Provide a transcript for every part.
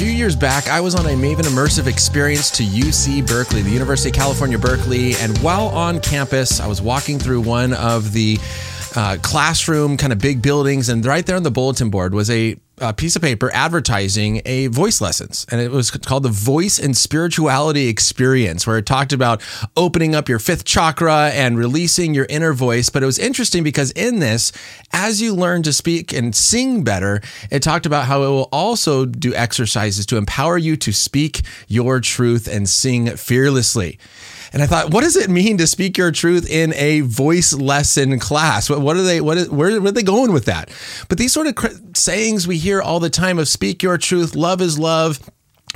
few years back, I was on a Maven immersive experience to UC Berkeley, the University of California, Berkeley. And while on campus, I was walking through one of the uh, classroom kind of big buildings, and right there on the bulletin board was a a piece of paper advertising a voice lessons. And it was called the voice and spirituality experience where it talked about opening up your fifth chakra and releasing your inner voice. But it was interesting because in this as you learn to speak and sing better it talked about how it will also do exercises to empower you to speak your truth and sing fearlessly and I thought, what does it mean to speak your truth in a voice lesson class? What, what are they? What is, where, where are they going with that? But these sort of sayings we hear all the time of speak your truth, love is love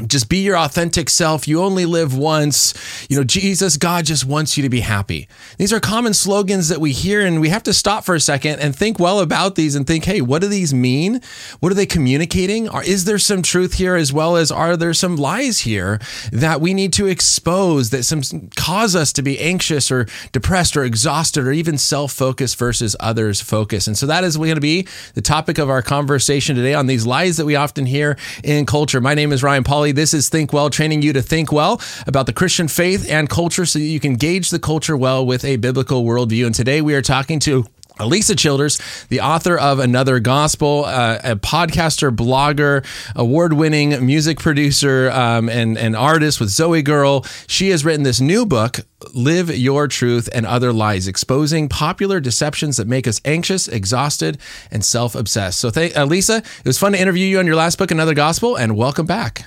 just be your authentic self. You only live once. You know, Jesus, God just wants you to be happy. These are common slogans that we hear, and we have to stop for a second and think well about these and think, hey, what do these mean? What are they communicating? Is there some truth here as well as are there some lies here that we need to expose that some cause us to be anxious or depressed or exhausted or even self focused versus others focused? And so that is going to be the topic of our conversation today on these lies that we often hear in culture. My name is Ryan Paul. This is Think Well, training you to think well about the Christian faith and culture so you can gauge the culture well with a biblical worldview. And today we are talking to Alisa Childers, the author of Another Gospel, uh, a podcaster, blogger, award winning music producer, um, and, and artist with ZOEgirl. She has written this new book, Live Your Truth and Other Lies, exposing popular deceptions that make us anxious, exhausted, and self obsessed. So, th- Alisa, it was fun to interview you on your last book, Another Gospel, and welcome back.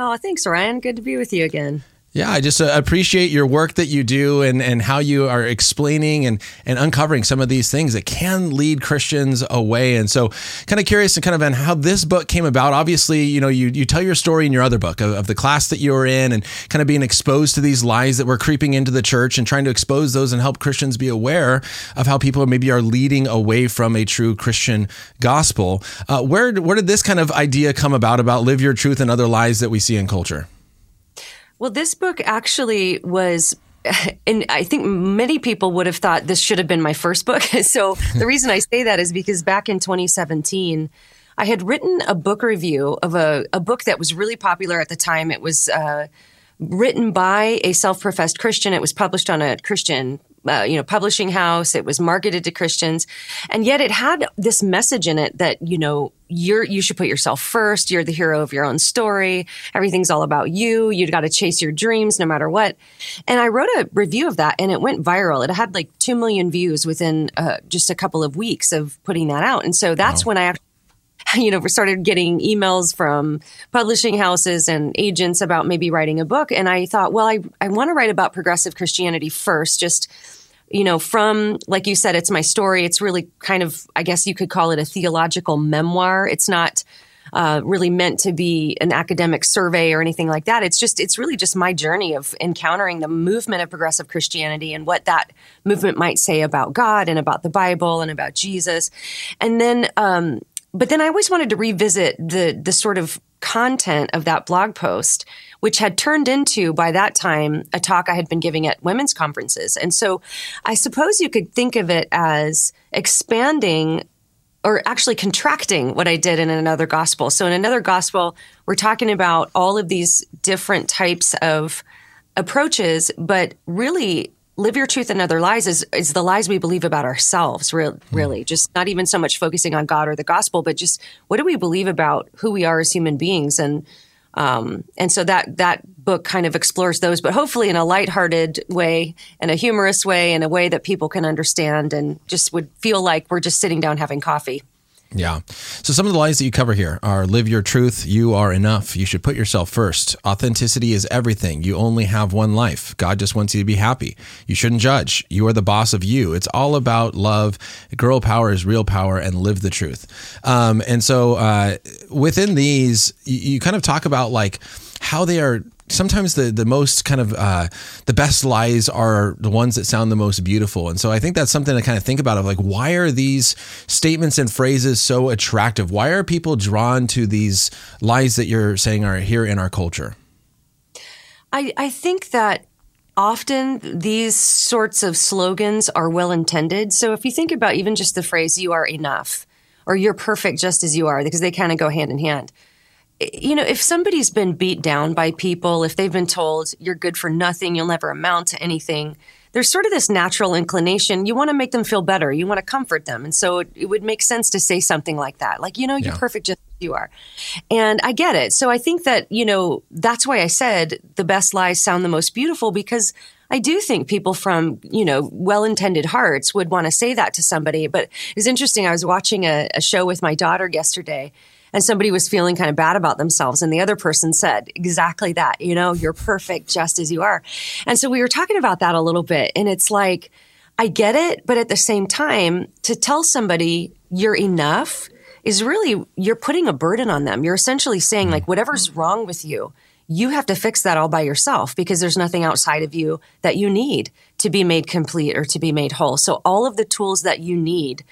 Oh, thanks, Ryan. Good to be with you again. Yeah, I just uh, appreciate your work that you do and, and how you are explaining and, and uncovering some of these things that can lead Christians away. And so, kind of curious and kind of on how this book came about. Obviously, you know, you, you tell your story in your other book of, of the class that you were in and kind of being exposed to these lies that were creeping into the church and trying to expose those and help Christians be aware of how people maybe are leading away from a true Christian gospel. Uh, where, where did this kind of idea come about, about live your truth and other lies that we see in culture? Well, this book actually was and I think many people would have thought this should have been my first book. so the reason I say that is because back in 2017, I had written a book review of a, a book that was really popular at the time. It was uh, written by a self-professed Christian. It was published on a Christian uh, you know, publishing house. It was marketed to Christians, and yet it had this message in it that you know you're you should put yourself first. You're the hero of your own story. Everything's all about you. You've got to chase your dreams no matter what. And I wrote a review of that, and it went viral. It had like two million views within uh, just a couple of weeks of putting that out. And so that's wow. when I actually you know, started getting emails from publishing houses and agents about maybe writing a book. And I thought, well, I, I want to write about progressive Christianity first, just, you know, from, like you said, it's my story. It's really kind of, I guess you could call it a theological memoir. It's not, uh, really meant to be an academic survey or anything like that. It's just, it's really just my journey of encountering the movement of progressive Christianity and what that movement might say about God and about the Bible and about Jesus. And then, um, but then I always wanted to revisit the the sort of content of that blog post, which had turned into by that time a talk I had been giving at women's conferences. And so I suppose you could think of it as expanding or actually contracting what I did in another gospel. So in another gospel, we're talking about all of these different types of approaches, but really live your truth and other lies is, is the lies we believe about ourselves re- hmm. really just not even so much focusing on god or the gospel but just what do we believe about who we are as human beings and um, and so that that book kind of explores those but hopefully in a lighthearted way in a humorous way in a way that people can understand and just would feel like we're just sitting down having coffee yeah. So some of the lies that you cover here are live your truth. You are enough. You should put yourself first. Authenticity is everything. You only have one life. God just wants you to be happy. You shouldn't judge. You are the boss of you. It's all about love. Girl power is real power and live the truth. Um, and so uh, within these, you, you kind of talk about like how they are sometimes the the most kind of uh, the best lies are the ones that sound the most beautiful, and so I think that's something to kind of think about. Of like, why are these statements and phrases so attractive? Why are people drawn to these lies that you're saying are here in our culture? I I think that often these sorts of slogans are well intended. So if you think about even just the phrase "you are enough" or "you're perfect just as you are," because they kind of go hand in hand you know, if somebody's been beat down by people, if they've been told you're good for nothing, you'll never amount to anything, there's sort of this natural inclination. You want to make them feel better. You want to comfort them. And so it, it would make sense to say something like that. Like, you know, you're yeah. perfect just as you are. And I get it. So I think that, you know, that's why I said the best lies sound the most beautiful because I do think people from, you know, well intended hearts would want to say that to somebody. But it's interesting. I was watching a, a show with my daughter yesterday and somebody was feeling kind of bad about themselves and the other person said exactly that you know you're perfect just as you are. And so we were talking about that a little bit and it's like i get it but at the same time to tell somebody you're enough is really you're putting a burden on them. You're essentially saying like mm-hmm. whatever's wrong with you you have to fix that all by yourself because there's nothing outside of you that you need to be made complete or to be made whole. So all of the tools that you need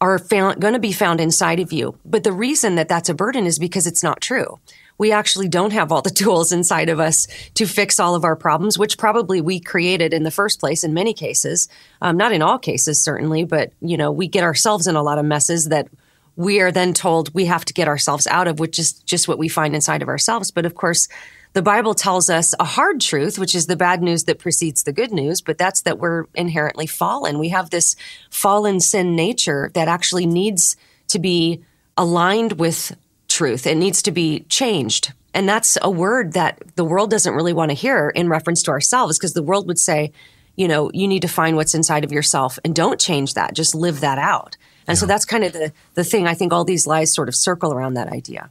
are found, going to be found inside of you. But the reason that that's a burden is because it's not true. We actually don't have all the tools inside of us to fix all of our problems, which probably we created in the first place in many cases. Um, not in all cases, certainly, but you know, we get ourselves in a lot of messes that we are then told we have to get ourselves out of, which is just what we find inside of ourselves. But of course, the Bible tells us a hard truth, which is the bad news that precedes the good news, but that's that we're inherently fallen. We have this fallen sin nature that actually needs to be aligned with truth. It needs to be changed. And that's a word that the world doesn't really want to hear in reference to ourselves because the world would say, you know, you need to find what's inside of yourself and don't change that. Just live that out. And yeah. so that's kind of the, the thing. I think all these lies sort of circle around that idea.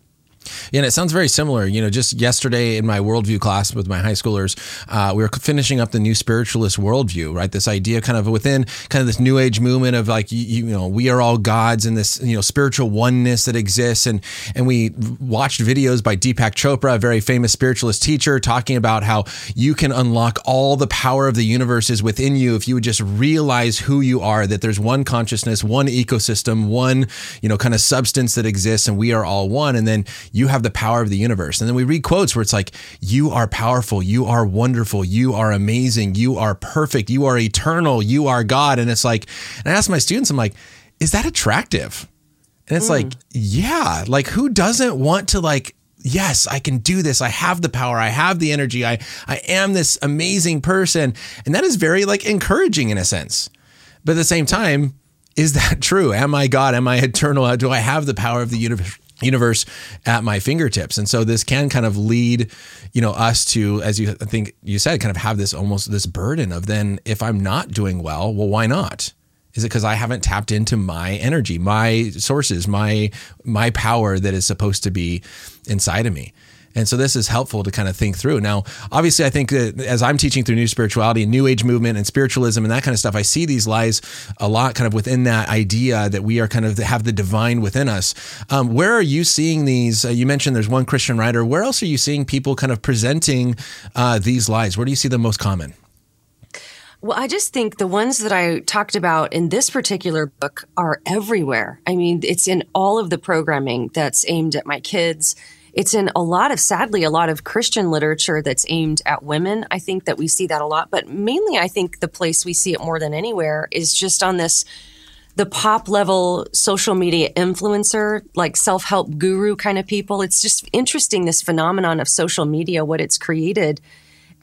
Yeah, and it sounds very similar. You know, just yesterday in my worldview class with my high schoolers, uh, we were finishing up the new spiritualist worldview, right? This idea kind of within kind of this new age movement of like, you, you know, we are all gods and this, you know, spiritual oneness that exists. And, and we watched videos by Deepak Chopra, a very famous spiritualist teacher, talking about how you can unlock all the power of the universe is within you if you would just realize who you are, that there's one consciousness, one ecosystem, one, you know, kind of substance that exists and we are all one. And then you have the power of the universe. And then we read quotes where it's like, you are powerful, you are wonderful, you are amazing, you are perfect, you are eternal, you are God. And it's like, and I ask my students, I'm like, is that attractive? And it's mm. like, yeah, like who doesn't want to like yes, I can do this. I have the power. I have the energy. I I am this amazing person. And that is very like encouraging in a sense. But at the same time, is that true? Am I God? Am I eternal? Do I have the power of the universe? Universe at my fingertips. And so this can kind of lead, you know, us to, as you I think you said, kind of have this almost this burden of then if I'm not doing well, well, why not? Is it because I haven't tapped into my energy, my sources, my my power that is supposed to be inside of me? And so this is helpful to kind of think through. Now, obviously, I think that as I'm teaching through new spirituality and new age movement and spiritualism and that kind of stuff, I see these lies a lot kind of within that idea that we are kind of have the divine within us. Um, where are you seeing these? Uh, you mentioned there's one Christian writer. Where else are you seeing people kind of presenting uh, these lies? Where do you see them most common? Well, I just think the ones that I talked about in this particular book are everywhere. I mean, it's in all of the programming that's aimed at my kids it's in a lot of, sadly, a lot of Christian literature that's aimed at women. I think that we see that a lot, but mainly I think the place we see it more than anywhere is just on this the pop level social media influencer, like self help guru kind of people. It's just interesting this phenomenon of social media, what it's created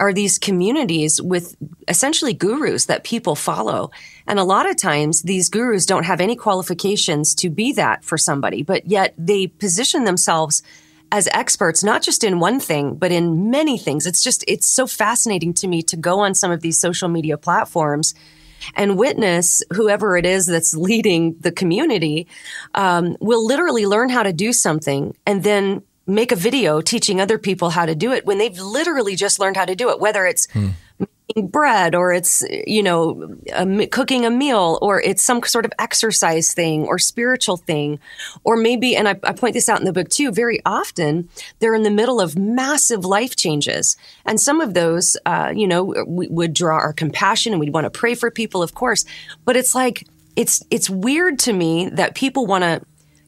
are these communities with essentially gurus that people follow. And a lot of times these gurus don't have any qualifications to be that for somebody, but yet they position themselves as experts, not just in one thing, but in many things. It's just, it's so fascinating to me to go on some of these social media platforms and witness whoever it is that's leading the community um, will literally learn how to do something and then make a video teaching other people how to do it when they've literally just learned how to do it, whether it's hmm bread or it's, you know, a, cooking a meal or it's some sort of exercise thing or spiritual thing. Or maybe, and I, I point this out in the book too, very often they're in the middle of massive life changes. And some of those, uh, you know, we would draw our compassion and we'd want to pray for people, of course. But it's like, it's, it's weird to me that people want to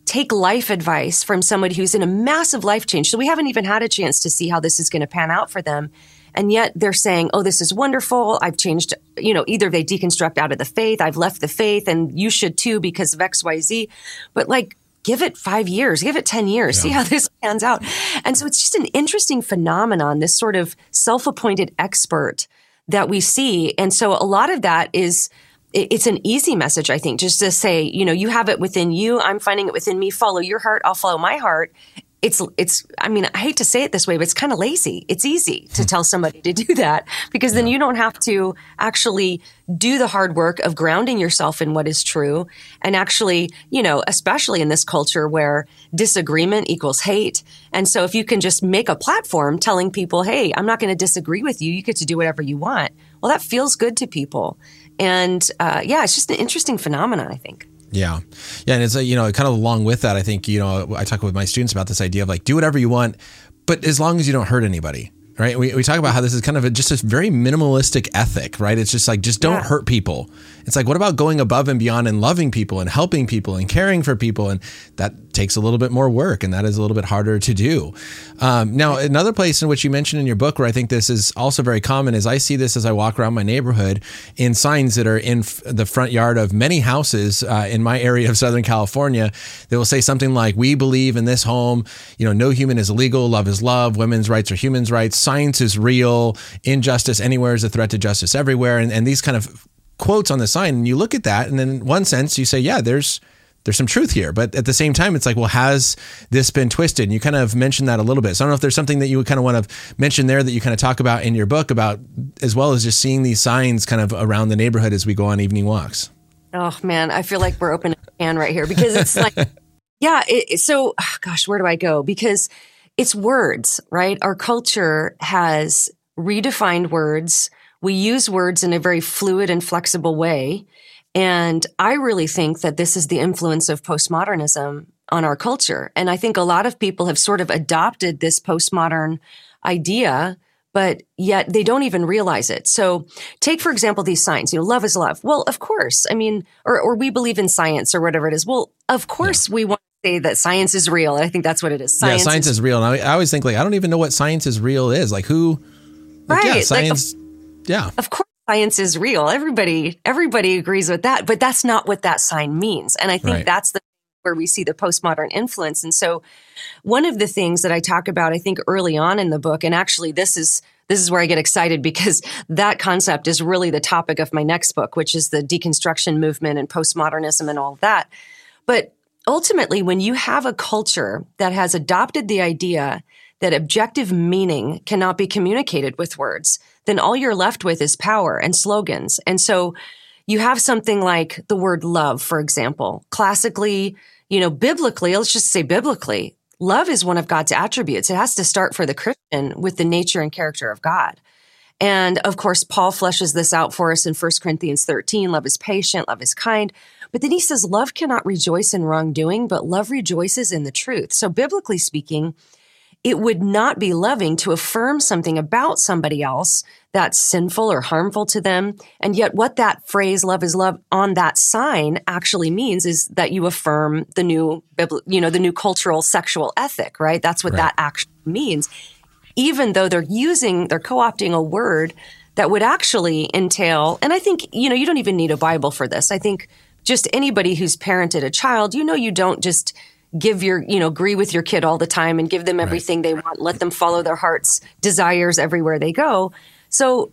take life advice from somebody who's in a massive life change. So we haven't even had a chance to see how this is going to pan out for them. And yet they're saying, oh, this is wonderful. I've changed, you know, either they deconstruct out of the faith, I've left the faith, and you should too because of XYZ. But like, give it five years, give it 10 years, yeah. see how this pans out. And so it's just an interesting phenomenon, this sort of self appointed expert that we see. And so a lot of that is, it's an easy message, I think, just to say, you know, you have it within you. I'm finding it within me. Follow your heart. I'll follow my heart it's it's i mean i hate to say it this way but it's kind of lazy. It's easy to tell somebody to do that because then you don't have to actually do the hard work of grounding yourself in what is true and actually you know especially in this culture where disagreement equals hate. And so if you can just make a platform telling people hey i'm not going to disagree with you. You get to do whatever you want. Well that feels good to people. And uh, yeah it's just an interesting phenomenon i think yeah. Yeah. And it's, a, you know, kind of along with that, I think, you know, I talk with my students about this idea of like, do whatever you want, but as long as you don't hurt anybody right? We, we talk about how this is kind of a, just a very minimalistic ethic, right? It's just like, just don't yeah. hurt people. It's like, what about going above and beyond and loving people and helping people and caring for people? And that takes a little bit more work and that is a little bit harder to do. Um, now, another place in which you mentioned in your book where I think this is also very common is I see this as I walk around my neighborhood in signs that are in f- the front yard of many houses uh, in my area of Southern California. They will say something like, we believe in this home, you know, no human is illegal, love is love, women's rights are humans' rights science is real, injustice anywhere is a threat to justice everywhere, and, and these kind of quotes on the sign. And you look at that, and then in one sense, you say, yeah, there's there's some truth here. But at the same time, it's like, well, has this been twisted? And you kind of mentioned that a little bit. So I don't know if there's something that you would kind of want to mention there that you kind of talk about in your book about, as well as just seeing these signs kind of around the neighborhood as we go on evening walks. Oh man, I feel like we're opening a can right here because it's like, yeah. It, so, oh, gosh, where do I go? Because it's words, right? Our culture has redefined words. We use words in a very fluid and flexible way. And I really think that this is the influence of postmodernism on our culture. And I think a lot of people have sort of adopted this postmodern idea, but yet they don't even realize it. So take, for example, these signs, you know, love is love. Well, of course. I mean, or, or we believe in science or whatever it is. Well, of course yeah. we want to say that science is real. I think that's what it is. Science yeah, science is, is real. And I, I, always think like I don't even know what science is real is. Like who? Like, right. Yeah, science. Like, yeah. Of course, science is real. Everybody, everybody agrees with that. But that's not what that sign means. And I think right. that's the where we see the postmodern influence. And so, one of the things that I talk about, I think early on in the book, and actually this is this is where I get excited because that concept is really the topic of my next book, which is the deconstruction movement and postmodernism and all of that. But ultimately, when you have a culture that has adopted the idea that objective meaning cannot be communicated with words, then all you're left with is power and slogans. And so you have something like the word love, for example. Classically, you know, biblically, let's just say biblically, love is one of God's attributes. It has to start for the Christian with the nature and character of God. And of course, Paul fleshes this out for us in 1 Corinthians 13. Love is patient, love is kind. But then he says, love cannot rejoice in wrongdoing, but love rejoices in the truth. So biblically speaking, it would not be loving to affirm something about somebody else that's sinful or harmful to them. And yet what that phrase love is love on that sign actually means is that you affirm the new, you know, the new cultural sexual ethic, right? That's what right. that actually means. Even though they're using, they're co-opting a word that would actually entail, and I think, you know, you don't even need a Bible for this. I think just anybody who's parented a child, you know, you don't just give your, you know, agree with your kid all the time and give them everything right. they want, let them follow their heart's desires everywhere they go. So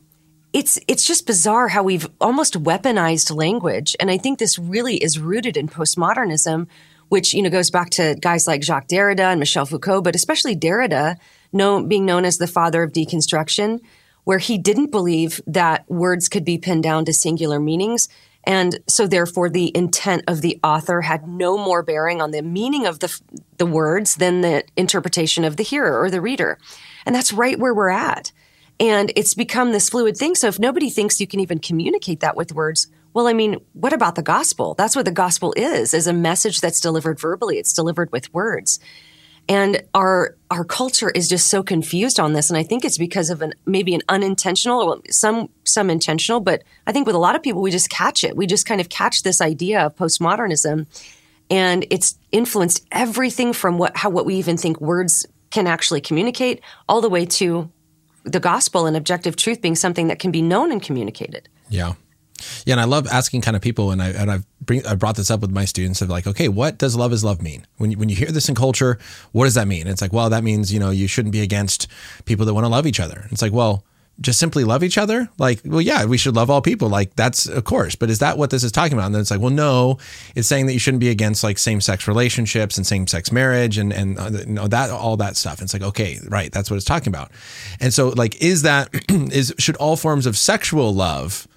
it's it's just bizarre how we've almost weaponized language. And I think this really is rooted in postmodernism, which, you know, goes back to guys like Jacques Derrida and Michel Foucault, but especially Derrida, being known as the father of deconstruction, where he didn't believe that words could be pinned down to singular meanings. And so therefore the intent of the author had no more bearing on the meaning of the, the words than the interpretation of the hearer or the reader. And that's right where we're at. And it's become this fluid thing. So if nobody thinks you can even communicate that with words, well, I mean, what about the gospel? That's what the gospel is, is a message that's delivered verbally. It's delivered with words. And our our culture is just so confused on this, and I think it's because of an maybe an unintentional, well, some some intentional, but I think with a lot of people we just catch it. We just kind of catch this idea of postmodernism, and it's influenced everything from what how what we even think words can actually communicate, all the way to the gospel and objective truth being something that can be known and communicated. Yeah. Yeah, and I love asking kind of people, and, I, and I've bring, I brought this up with my students of like, okay, what does love is love mean? When you, when you hear this in culture, what does that mean? And it's like, well, that means you know you shouldn't be against people that want to love each other. It's like, well, just simply love each other? Like, well, yeah, we should love all people. Like, that's of course. But is that what this is talking about? And then it's like, well, no, it's saying that you shouldn't be against like same sex relationships and same sex marriage and and uh, you know that all that stuff. And it's like, okay, right, that's what it's talking about. And so, like, is that is should all forms of sexual love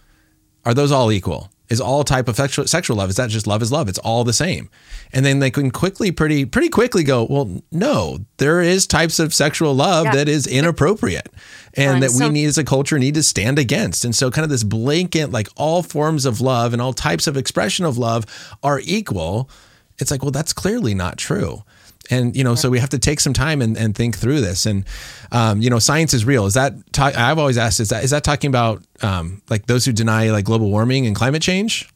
are those all equal? Is all type of sexual, sexual love. Is that just love is love? It's all the same. And then they can quickly, pretty, pretty quickly go, well, no, there is types of sexual love yeah. that is inappropriate and that so- we need as a culture need to stand against. And so kind of this blanket, like all forms of love and all types of expression of love are equal. It's like, well, that's clearly not true. And you know, so we have to take some time and, and think through this. And um, you know, science is real. Is that ta- I've always asked? Is that is that talking about um, like those who deny like global warming and climate change?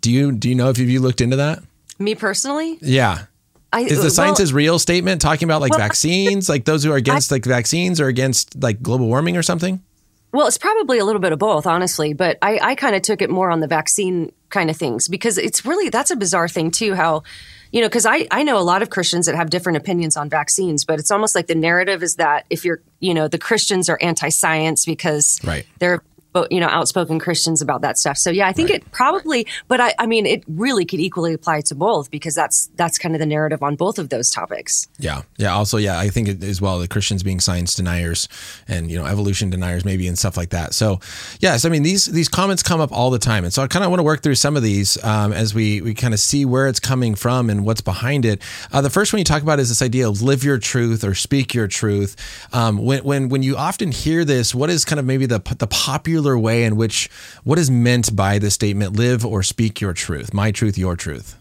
Do you do you know if you looked into that? Me personally? Yeah. I, is the science is real statement talking about like well, vaccines, like those who are against I, like vaccines or against like global warming or something? Well, it's probably a little bit of both, honestly. But I, I kind of took it more on the vaccine kind of things because it's really that's a bizarre thing too. How you know, because I, I know a lot of Christians that have different opinions on vaccines, but it's almost like the narrative is that if you're, you know, the Christians are anti science because right. they're you know outspoken Christians about that stuff. So yeah, I think right. it probably, but I, I mean, it really could equally apply to both because that's that's kind of the narrative on both of those topics. Yeah, yeah. Also, yeah, I think it, as well the Christians being science deniers and you know evolution deniers maybe and stuff like that. So yes, I mean these these comments come up all the time, and so I kind of want to work through some of these um, as we we kind of see where it's coming from and what's behind it. Uh, the first one you talk about is this idea of live your truth or speak your truth. Um, when when when you often hear this, what is kind of maybe the the popular way in which what is meant by the statement live or speak your truth, my truth, your truth?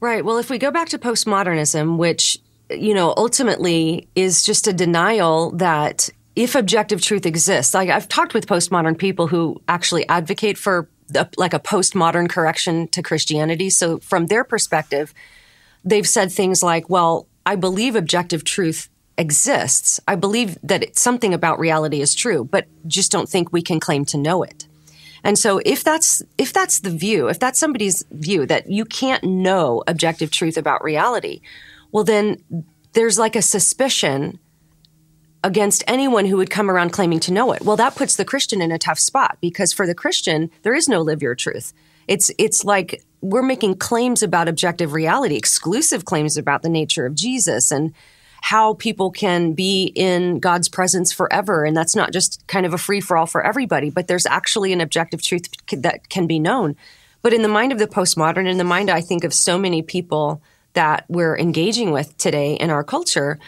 Right. Well, if we go back to postmodernism, which, you know, ultimately is just a denial that if objective truth exists, like I've talked with postmodern people who actually advocate for a, like a postmodern correction to Christianity. So from their perspective, they've said things like, well, I believe objective truth exists. I believe that something about reality is true, but just don't think we can claim to know it. And so if that's if that's the view, if that's somebody's view that you can't know objective truth about reality, well then there's like a suspicion against anyone who would come around claiming to know it. Well, that puts the Christian in a tough spot because for the Christian, there is no live your truth. It's it's like we're making claims about objective reality, exclusive claims about the nature of Jesus and how people can be in God's presence forever. And that's not just kind of a free for all for everybody, but there's actually an objective truth that can be known. But in the mind of the postmodern, in the mind, I think of so many people that we're engaging with today in our culture,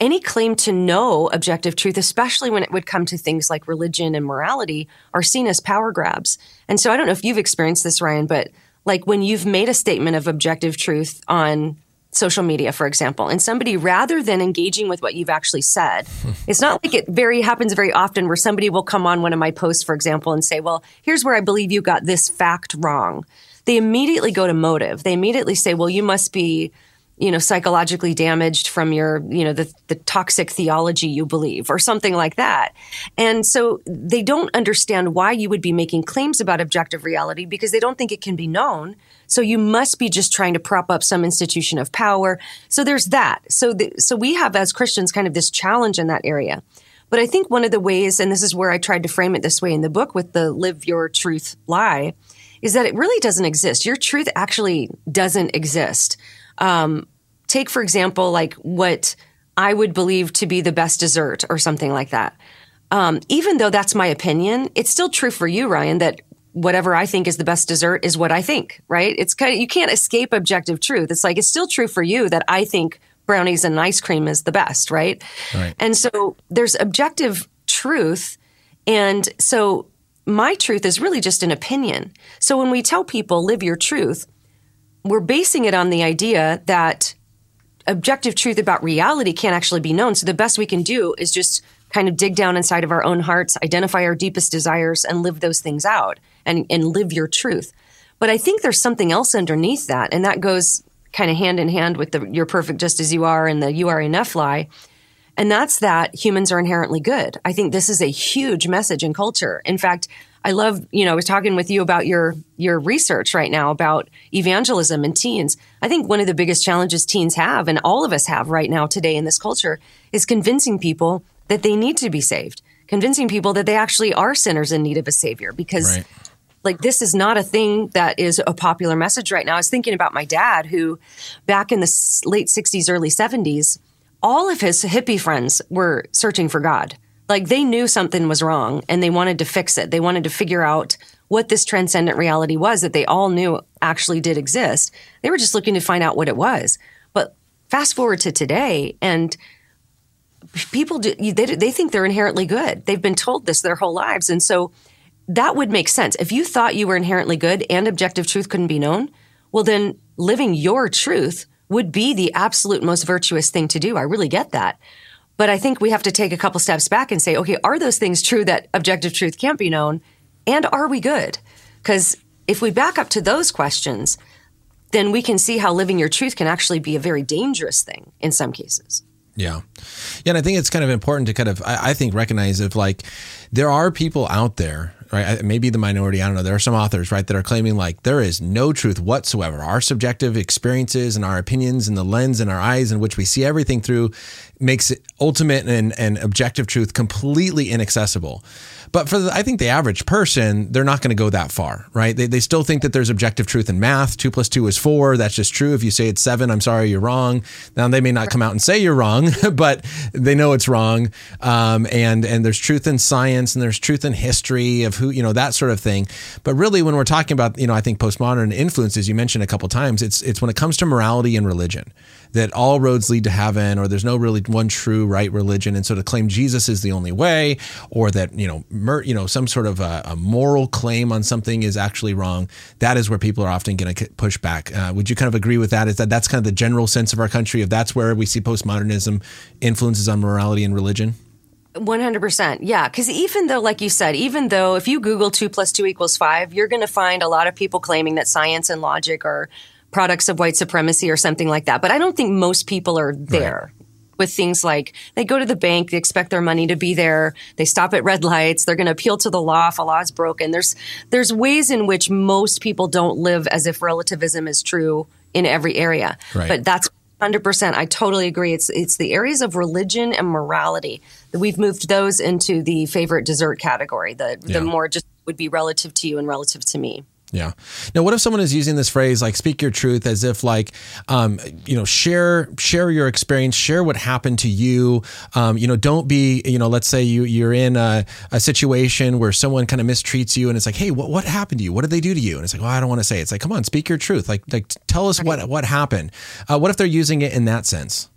any claim to know objective truth, especially when it would come to things like religion and morality, are seen as power grabs. And so I don't know if you've experienced this, Ryan, but like when you've made a statement of objective truth on social media, for example, and somebody rather than engaging with what you've actually said, hmm. it's not like it very happens very often where somebody will come on one of my posts, for example, and say, well, here's where I believe you got this fact wrong. They immediately go to motive. They immediately say, well, you must be you know, psychologically damaged from your, you know, the, the toxic theology you believe or something like that. And so they don't understand why you would be making claims about objective reality because they don't think it can be known. So you must be just trying to prop up some institution of power. So there's that. So the, so we have as Christians kind of this challenge in that area. But I think one of the ways, and this is where I tried to frame it this way in the book with the live your truth lie, is that it really doesn't exist. Your truth actually doesn't exist. Um, take, for example, like what I would believe to be the best dessert or something like that. Um, even though that's my opinion, it's still true for you, Ryan, that whatever I think is the best dessert is what I think, right? It's kind of, you can't escape objective truth. It's like, it's still true for you that I think brownies and ice cream is the best, right? right. And so there's objective truth. And so my truth is really just an opinion. So when we tell people live your truth, we're basing it on the idea that objective truth about reality can't actually be known. So the best we can do is just kind of dig down inside of our own hearts, identify our deepest desires, and live those things out and, and live your truth. But I think there's something else underneath that, and that goes kind of hand in hand with the you're perfect just as you are and the you are enough lie. And that's that humans are inherently good. I think this is a huge message in culture. In fact, I love, you know, I was talking with you about your your research right now about evangelism and teens. I think one of the biggest challenges teens have and all of us have right now today in this culture is convincing people that they need to be saved. Convincing people that they actually are sinners in need of a savior because right. Like this is not a thing that is a popular message right now. I was thinking about my dad who back in the late 60s early 70s all of his hippie friends were searching for God like they knew something was wrong and they wanted to fix it. They wanted to figure out what this transcendent reality was that they all knew actually did exist. They were just looking to find out what it was. But fast forward to today and people do, they, they think they're inherently good. They've been told this their whole lives. And so that would make sense. If you thought you were inherently good and objective truth couldn't be known, well, then living your truth would be the absolute most virtuous thing to do. I really get that. But I think we have to take a couple steps back and say, okay, are those things true that objective truth can't be known? And are we good? Because if we back up to those questions, then we can see how living your truth can actually be a very dangerous thing in some cases. Yeah. Yeah. And I think it's kind of important to kind of, I, I think, recognize if like there are people out there right? Maybe the minority. I don't know. There are some authors, right, that are claiming like there is no truth whatsoever. Our subjective experiences and our opinions and the lens and our eyes in which we see everything through makes ultimate and, and objective truth completely inaccessible. But for the, I think the average person, they're not going to go that far, right? They, they still think that there's objective truth in math. Two plus two is four. That's just true. If you say it's seven, I'm sorry, you're wrong. Now they may not come out and say you're wrong, but they know it's wrong. Um, and and there's truth in science and there's truth in history of who you know that sort of thing. But really, when we're talking about you know, I think postmodern influences, you mentioned a couple times, it's it's when it comes to morality and religion that all roads lead to heaven or there's no really one true right religion and so to claim jesus is the only way or that you know mur- you know some sort of a, a, moral claim on something is actually wrong that is where people are often going to push back uh, would you kind of agree with that is that that's kind of the general sense of our country if that's where we see postmodernism influences on morality and religion 100%. Yeah. Because even though, like you said, even though if you Google two plus two equals five, you're going to find a lot of people claiming that science and logic are products of white supremacy or something like that. But I don't think most people are there. Right. With things like they go to the bank, they expect their money to be there. They stop at red lights. They're going to appeal to the law if a law is broken. There's there's ways in which most people don't live as if relativism is true in every area. Right. But that's 100%. I totally agree. It's it's the areas of religion and morality that we've moved those into the favorite dessert category. The yeah. the more just would be relative to you and relative to me. Yeah. Now, what if someone is using this phrase like "speak your truth" as if like, um, you know, share share your experience, share what happened to you. Um, you know, don't be, you know, let's say you you're in a, a situation where someone kind of mistreats you, and it's like, hey, what what happened to you? What did they do to you? And it's like, well, I don't want to say. It. It's like, come on, speak your truth. Like like tell us what what happened. Uh, what if they're using it in that sense?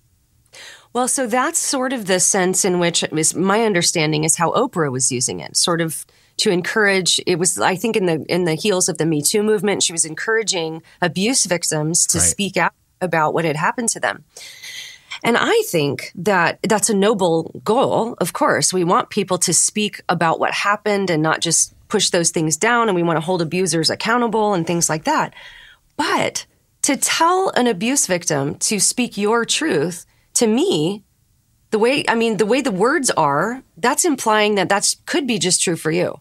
Well, so that's sort of the sense in which it was my understanding is how Oprah was using it, sort of to encourage it was i think in the in the heels of the me too movement she was encouraging abuse victims to right. speak out about what had happened to them. And i think that that's a noble goal of course. We want people to speak about what happened and not just push those things down and we want to hold abusers accountable and things like that. But to tell an abuse victim to speak your truth to me the way i mean the way the words are that's implying that that could be just true for you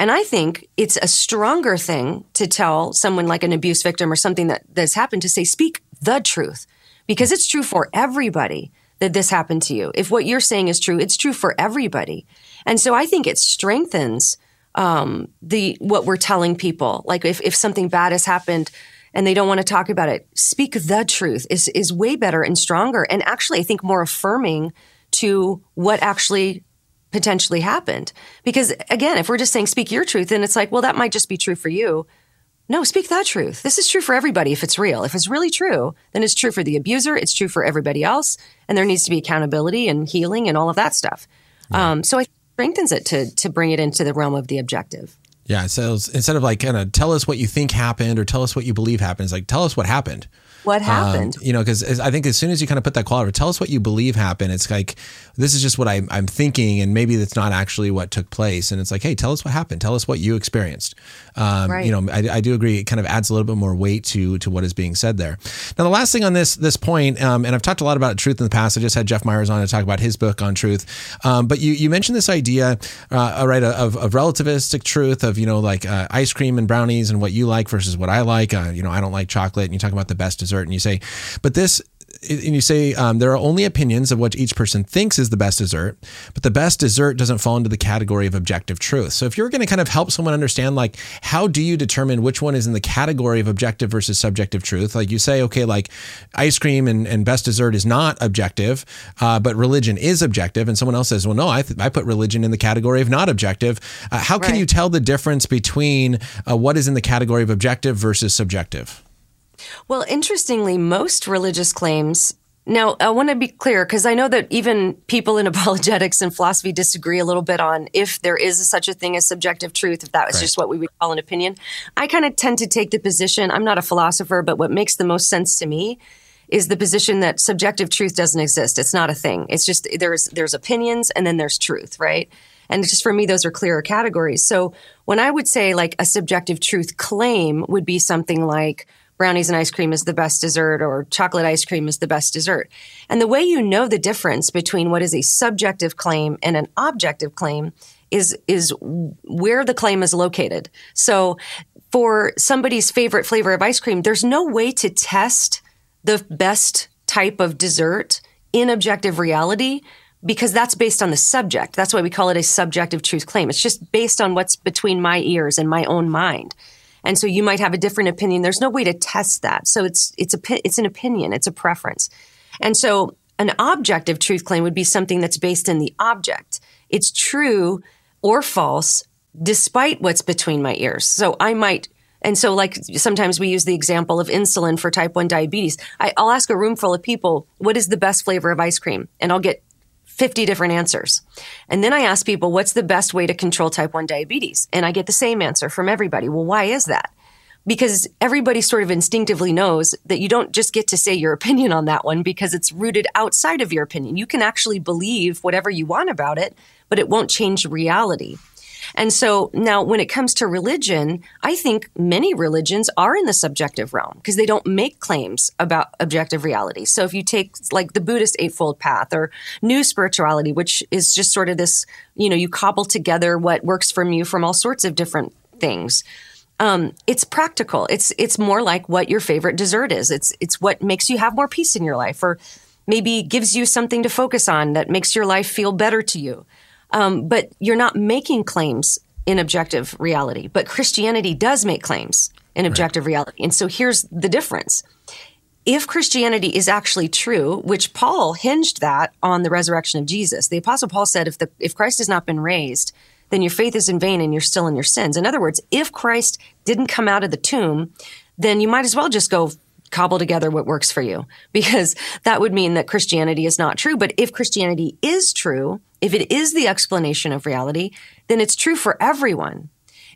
and I think it's a stronger thing to tell someone like an abuse victim or something that that's happened to say, speak the truth because it's true for everybody that this happened to you. If what you're saying is true, it's true for everybody. And so I think it strengthens um, the what we're telling people. Like if, if something bad has happened and they don't want to talk about it, speak the truth is is way better and stronger and actually I think more affirming to what actually potentially happened. Because again, if we're just saying speak your truth, then it's like, well, that might just be true for you. No, speak that truth. This is true for everybody if it's real. If it's really true, then it's true for the abuser, it's true for everybody else, and there needs to be accountability and healing and all of that stuff. Yeah. Um, so it strengthens it to to bring it into the realm of the objective. Yeah. So instead of like kind of tell us what you think happened or tell us what you believe happened, it's like tell us what happened. What happened? Um, you know, because I think as soon as you kind of put that quality, tell us what you believe happened. It's like this is just what I'm, I'm thinking, and maybe that's not actually what took place. And it's like, hey, tell us what happened. Tell us what you experienced. Um, right. You know, I, I, do agree. It kind of adds a little bit more weight to to what is being said there. Now, the last thing on this this point, um, and I've talked a lot about truth in the past. I just had Jeff Myers on to talk about his book on truth. Um, but you you mentioned this idea, uh, right, of, of relativistic truth of you know like uh, ice cream and brownies and what you like versus what I like. Uh, you know, I don't like chocolate, and you talk about the best dessert, and you say but this and you say um, there are only opinions of what each person thinks is the best dessert, but the best dessert doesn't fall into the category of objective truth. So if you're going to kind of help someone understand, like, how do you determine which one is in the category of objective versus subjective truth? Like you say, okay, like ice cream and, and best dessert is not objective, uh, but religion is objective. And someone else says, well, no, I, th- I put religion in the category of not objective. Uh, how can right. you tell the difference between uh, what is in the category of objective versus subjective? Well, interestingly, most religious claims. Now, I want to be clear because I know that even people in apologetics and philosophy disagree a little bit on if there is such a thing as subjective truth, if that was right. just what we would call an opinion. I kind of tend to take the position, I'm not a philosopher, but what makes the most sense to me is the position that subjective truth doesn't exist. It's not a thing. It's just there's there's opinions and then there's truth, right? And just for me, those are clearer categories. So when I would say like a subjective truth claim would be something like, brownies and ice cream is the best dessert or chocolate ice cream is the best dessert. And the way you know the difference between what is a subjective claim and an objective claim is is where the claim is located. So for somebody's favorite flavor of ice cream, there's no way to test the best type of dessert in objective reality because that's based on the subject. That's why we call it a subjective truth claim. It's just based on what's between my ears and my own mind. And so you might have a different opinion. There's no way to test that. So it's, it's a, it's an opinion. It's a preference. And so an objective truth claim would be something that's based in the object. It's true or false despite what's between my ears. So I might, and so like sometimes we use the example of insulin for type 1 diabetes. I, will ask a room full of people, what is the best flavor of ice cream? And I'll get 50 different answers. And then I ask people, what's the best way to control type 1 diabetes? And I get the same answer from everybody. Well, why is that? Because everybody sort of instinctively knows that you don't just get to say your opinion on that one because it's rooted outside of your opinion. You can actually believe whatever you want about it, but it won't change reality. And so now when it comes to religion, I think many religions are in the subjective realm because they don't make claims about objective reality. So if you take like the Buddhist Eightfold Path or New Spirituality, which is just sort of this, you know, you cobble together what works from you from all sorts of different things. Um, it's practical. It's it's more like what your favorite dessert is. It's it's what makes you have more peace in your life, or maybe gives you something to focus on that makes your life feel better to you. Um, but you're not making claims in objective reality. But Christianity does make claims in objective right. reality. And so here's the difference. If Christianity is actually true, which Paul hinged that on the resurrection of Jesus, the apostle Paul said, if the, if Christ has not been raised, then your faith is in vain and you're still in your sins. In other words, if Christ didn't come out of the tomb, then you might as well just go cobble together what works for you because that would mean that Christianity is not true. But if Christianity is true, if it is the explanation of reality, then it's true for everyone.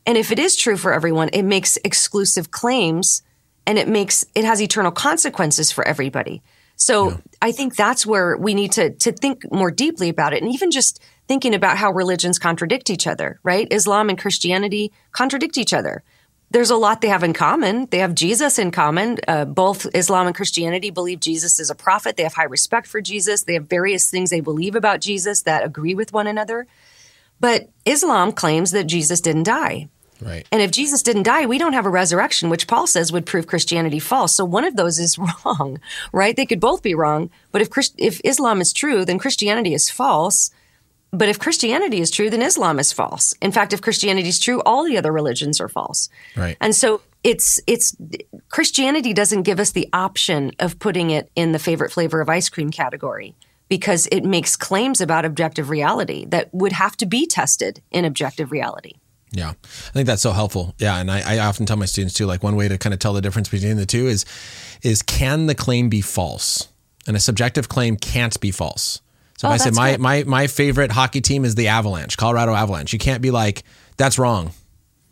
And if it is true for everyone, it makes exclusive claims and it makes, it has eternal consequences for everybody. So yeah. I think that's where we need to, to think more deeply about it. And even just thinking about how religions contradict each other, right? Islam and Christianity contradict each other there's a lot they have in common. They have Jesus in common. Uh, both Islam and Christianity believe Jesus is a prophet. They have high respect for Jesus. They have various things they believe about Jesus that agree with one another. But Islam claims that Jesus didn't die. Right. And if Jesus didn't die, we don't have a resurrection, which Paul says would prove Christianity false. So one of those is wrong, right? They could both be wrong. But if Christ- if Islam is true, then Christianity is false. But if Christianity is true, then Islam is false. In fact, if Christianity is true, all the other religions are false. Right. And so it's it's Christianity doesn't give us the option of putting it in the favorite flavor of ice cream category because it makes claims about objective reality that would have to be tested in objective reality. Yeah, I think that's so helpful. Yeah, and I, I, often tell my students too, like one way to kind of tell the difference between the two is, is can the claim be false? And a subjective claim can't be false. So oh, if I oh, say my, my my favorite hockey team is the Avalanche, Colorado Avalanche, you can't be like that's wrong.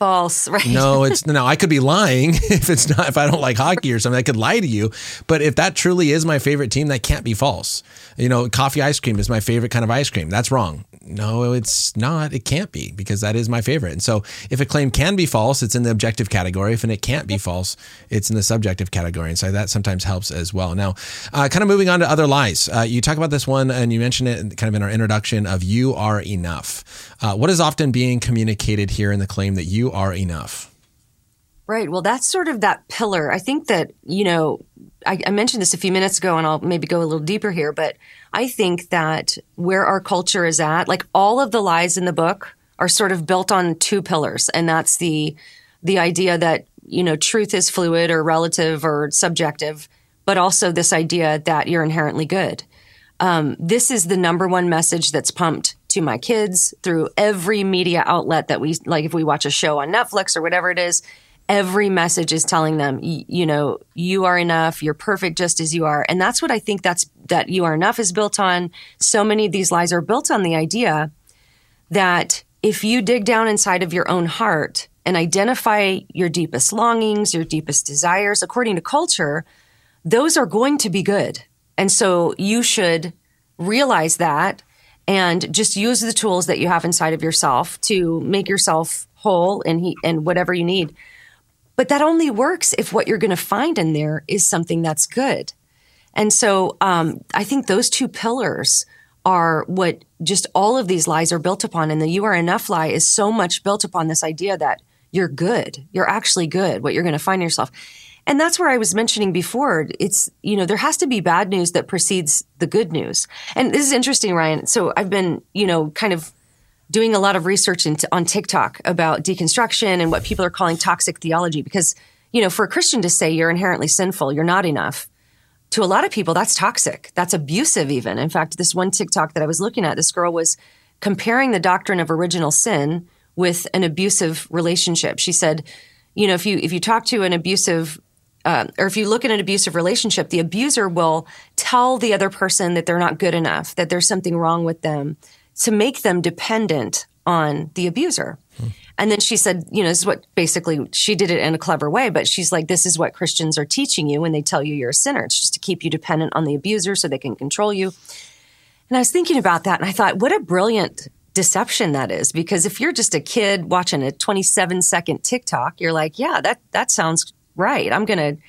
False, right? No, it's no. I could be lying if it's not. If I don't like hockey or something, I could lie to you. But if that truly is my favorite team, that can't be false. You know, coffee ice cream is my favorite kind of ice cream. That's wrong. No, it's not. It can't be because that is my favorite. And so, if a claim can be false, it's in the objective category. If it can't be false, it's in the subjective category. And so that sometimes helps as well. Now, uh, kind of moving on to other lies. Uh, you talk about this one, and you mentioned it kind of in our introduction of "you are enough." Uh, what is often being communicated here in the claim that you are enough? Right. Well, that's sort of that pillar. I think that, you know, I, I, mentioned this a few minutes ago and I'll maybe go a little deeper here, but I think that where our culture is at, like all of the lies in the book are sort of built on two pillars. And that's the, the idea that, you know, truth is fluid or relative or subjective, but also this idea that you're inherently good. Um, this is the number one message that's pumped to my kids through every media outlet that we like. If we watch a show on Netflix or whatever it is, every message is telling them, you know, you are enough. You're perfect just as you are. And that's what I think that's that you are enough is built on. So many of these lies are built on the idea that if you dig down inside of your own heart and identify your deepest longings, your deepest desires, according to culture, those are going to be good. And so you should realize that and just use the tools that you have inside of yourself to make yourself whole and he, and whatever you need. But that only works if what you're going to find in there is something that's good. And so um, I think those two pillars are what just all of these lies are built upon. And the you are enough lie is so much built upon this idea that you're good. You're actually good, what you're going to find yourself. And that's where I was mentioning before. It's, you know, there has to be bad news that precedes the good news. And this is interesting, Ryan. So I've been, you know, kind of doing a lot of research into, on TikTok about deconstruction and what people are calling toxic theology because, you know, for a Christian to say you're inherently sinful, you're not enough. To a lot of people, that's toxic. That's abusive, even. In fact, this one TikTok that I was looking at, this girl was comparing the doctrine of original sin with an abusive relationship. She said, you know, if you if you talk to an abusive uh, or if you look at an abusive relationship, the abuser will tell the other person that they're not good enough, that there's something wrong with them, to make them dependent on the abuser. Hmm. And then she said, you know, this is what basically she did it in a clever way, but she's like, this is what Christians are teaching you when they tell you you're a sinner. It's just to keep you dependent on the abuser so they can control you. And I was thinking about that and I thought, what a brilliant deception that is. Because if you're just a kid watching a 27 second TikTok, you're like, yeah, that, that sounds right. I'm going to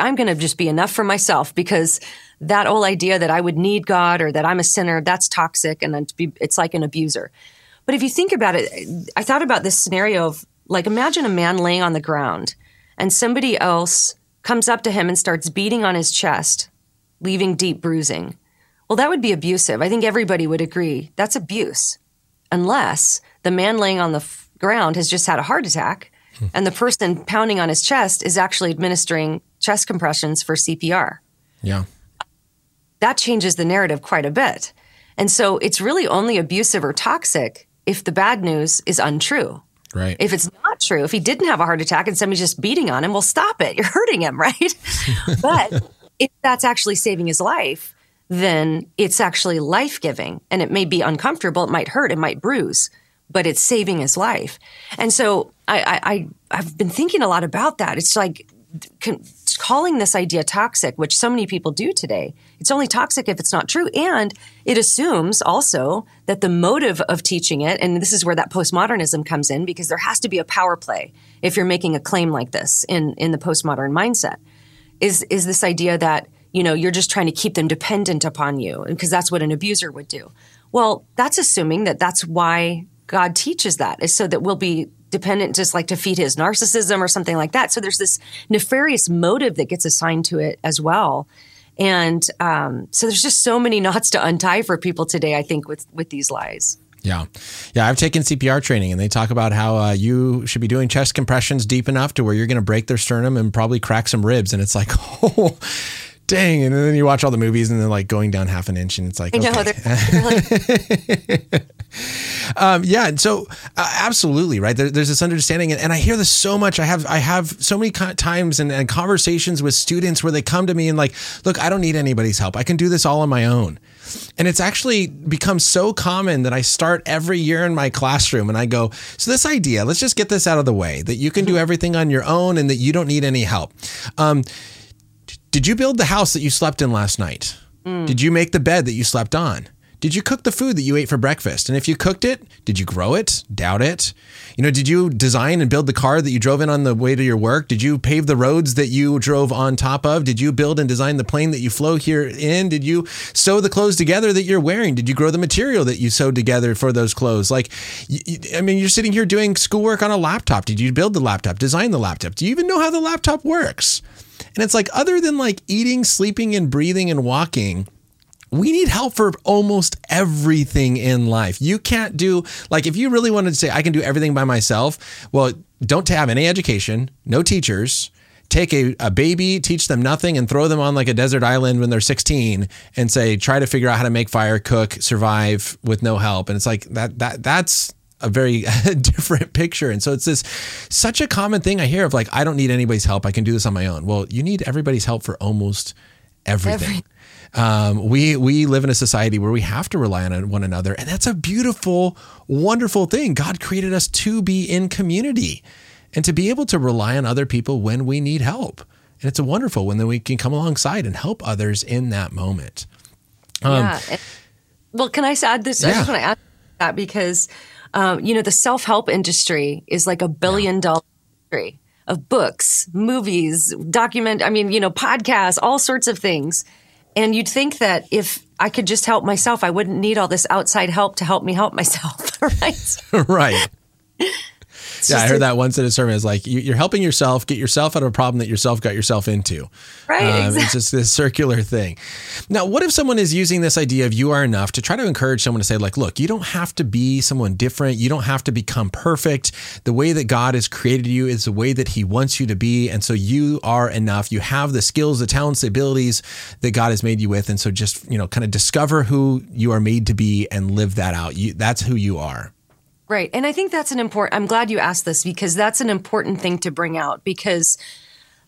I'm going to just be enough for myself because that whole idea that I would need God or that I'm a sinner, that's toxic and it's like an abuser. But if you think about it, I thought about this scenario of like imagine a man laying on the ground and somebody else comes up to him and starts beating on his chest, leaving deep bruising. Well, that would be abusive. I think everybody would agree. That's abuse. Unless the man laying on the f- ground has just had a heart attack and the person pounding on his chest is actually administering chest compressions for CPR. Yeah. That changes the narrative quite a bit. And so it's really only abusive or toxic if the bad news is untrue. Right. If it's not true, if he didn't have a heart attack and somebody's just beating on him, well, stop it. You're hurting him, right? but if that's actually saving his life, then it's actually life giving and it may be uncomfortable. It might hurt. It might bruise but it's saving his life. And so I, I, I've been thinking a lot about that. It's like calling this idea toxic, which so many people do today. It's only toxic if it's not true. And it assumes also that the motive of teaching it, and this is where that postmodernism comes in, because there has to be a power play if you're making a claim like this in, in the postmodern mindset, is, is this idea that, you know, you're just trying to keep them dependent upon you, because that's what an abuser would do. Well, that's assuming that that's why God teaches that is so that we'll be dependent just like to feed his narcissism or something like that. So there's this nefarious motive that gets assigned to it as well. And um, so there's just so many knots to untie for people today, I think, with with these lies. Yeah. Yeah. I've taken CPR training and they talk about how uh, you should be doing chest compressions deep enough to where you're going to break their sternum and probably crack some ribs. And it's like, oh, Dang, and then you watch all the movies and they're like going down half an inch, and it's like, I know, they're- they're like- um, yeah. and So uh, absolutely right. There, there's this understanding, and, and I hear this so much. I have I have so many co- times and, and conversations with students where they come to me and like, look, I don't need anybody's help. I can do this all on my own. And it's actually become so common that I start every year in my classroom and I go, so this idea, let's just get this out of the way that you can do everything on your own and that you don't need any help. Um, did you build the house that you slept in last night? Mm. Did you make the bed that you slept on? Did you cook the food that you ate for breakfast? And if you cooked it, did you grow it? Doubt it. You know, did you design and build the car that you drove in on the way to your work? Did you pave the roads that you drove on top of? Did you build and design the plane that you flew here in? Did you sew the clothes together that you're wearing? Did you grow the material that you sewed together for those clothes? Like, I mean, you're sitting here doing schoolwork on a laptop. Did you build the laptop, design the laptop? Do you even know how the laptop works? And it's like, other than like eating, sleeping, and breathing and walking, we need help for almost everything in life. You can't do, like, if you really wanted to say, I can do everything by myself, well, don't have any education, no teachers. Take a, a baby, teach them nothing, and throw them on like a desert island when they're 16 and say, try to figure out how to make fire, cook, survive with no help. And it's like that, that, that's a very different picture. And so it's this such a common thing I hear of like, I don't need anybody's help. I can do this on my own. Well, you need everybody's help for almost everything. Um, we we live in a society where we have to rely on one another, and that's a beautiful, wonderful thing. God created us to be in community, and to be able to rely on other people when we need help. And it's a wonderful when then we can come alongside and help others in that moment. yeah. And- well, can I add this? I Yeah. just want to add that because, um, you know, the self help industry is like a billion dollar industry of books, movies, document, I mean, you know, podcasts, all sorts of things. And you'd think that if I could just help myself, I wouldn't need all this outside help to help me help myself, right? right. Yeah, I heard a- that once in a sermon. It's like you- you're helping yourself get yourself out of a problem that yourself got yourself into. Right, Um, exactly. It's just this circular thing. Now, what if someone is using this idea of you are enough to try to encourage someone to say, like, look, you don't have to be someone different. You don't have to become perfect. The way that God has created you is the way that He wants you to be. And so you are enough. You have the skills, the talents, the abilities that God has made you with. And so just, you know, kind of discover who you are made to be and live that out. You, that's who you are. Right. And I think that's an important, I'm glad you asked this because that's an important thing to bring out because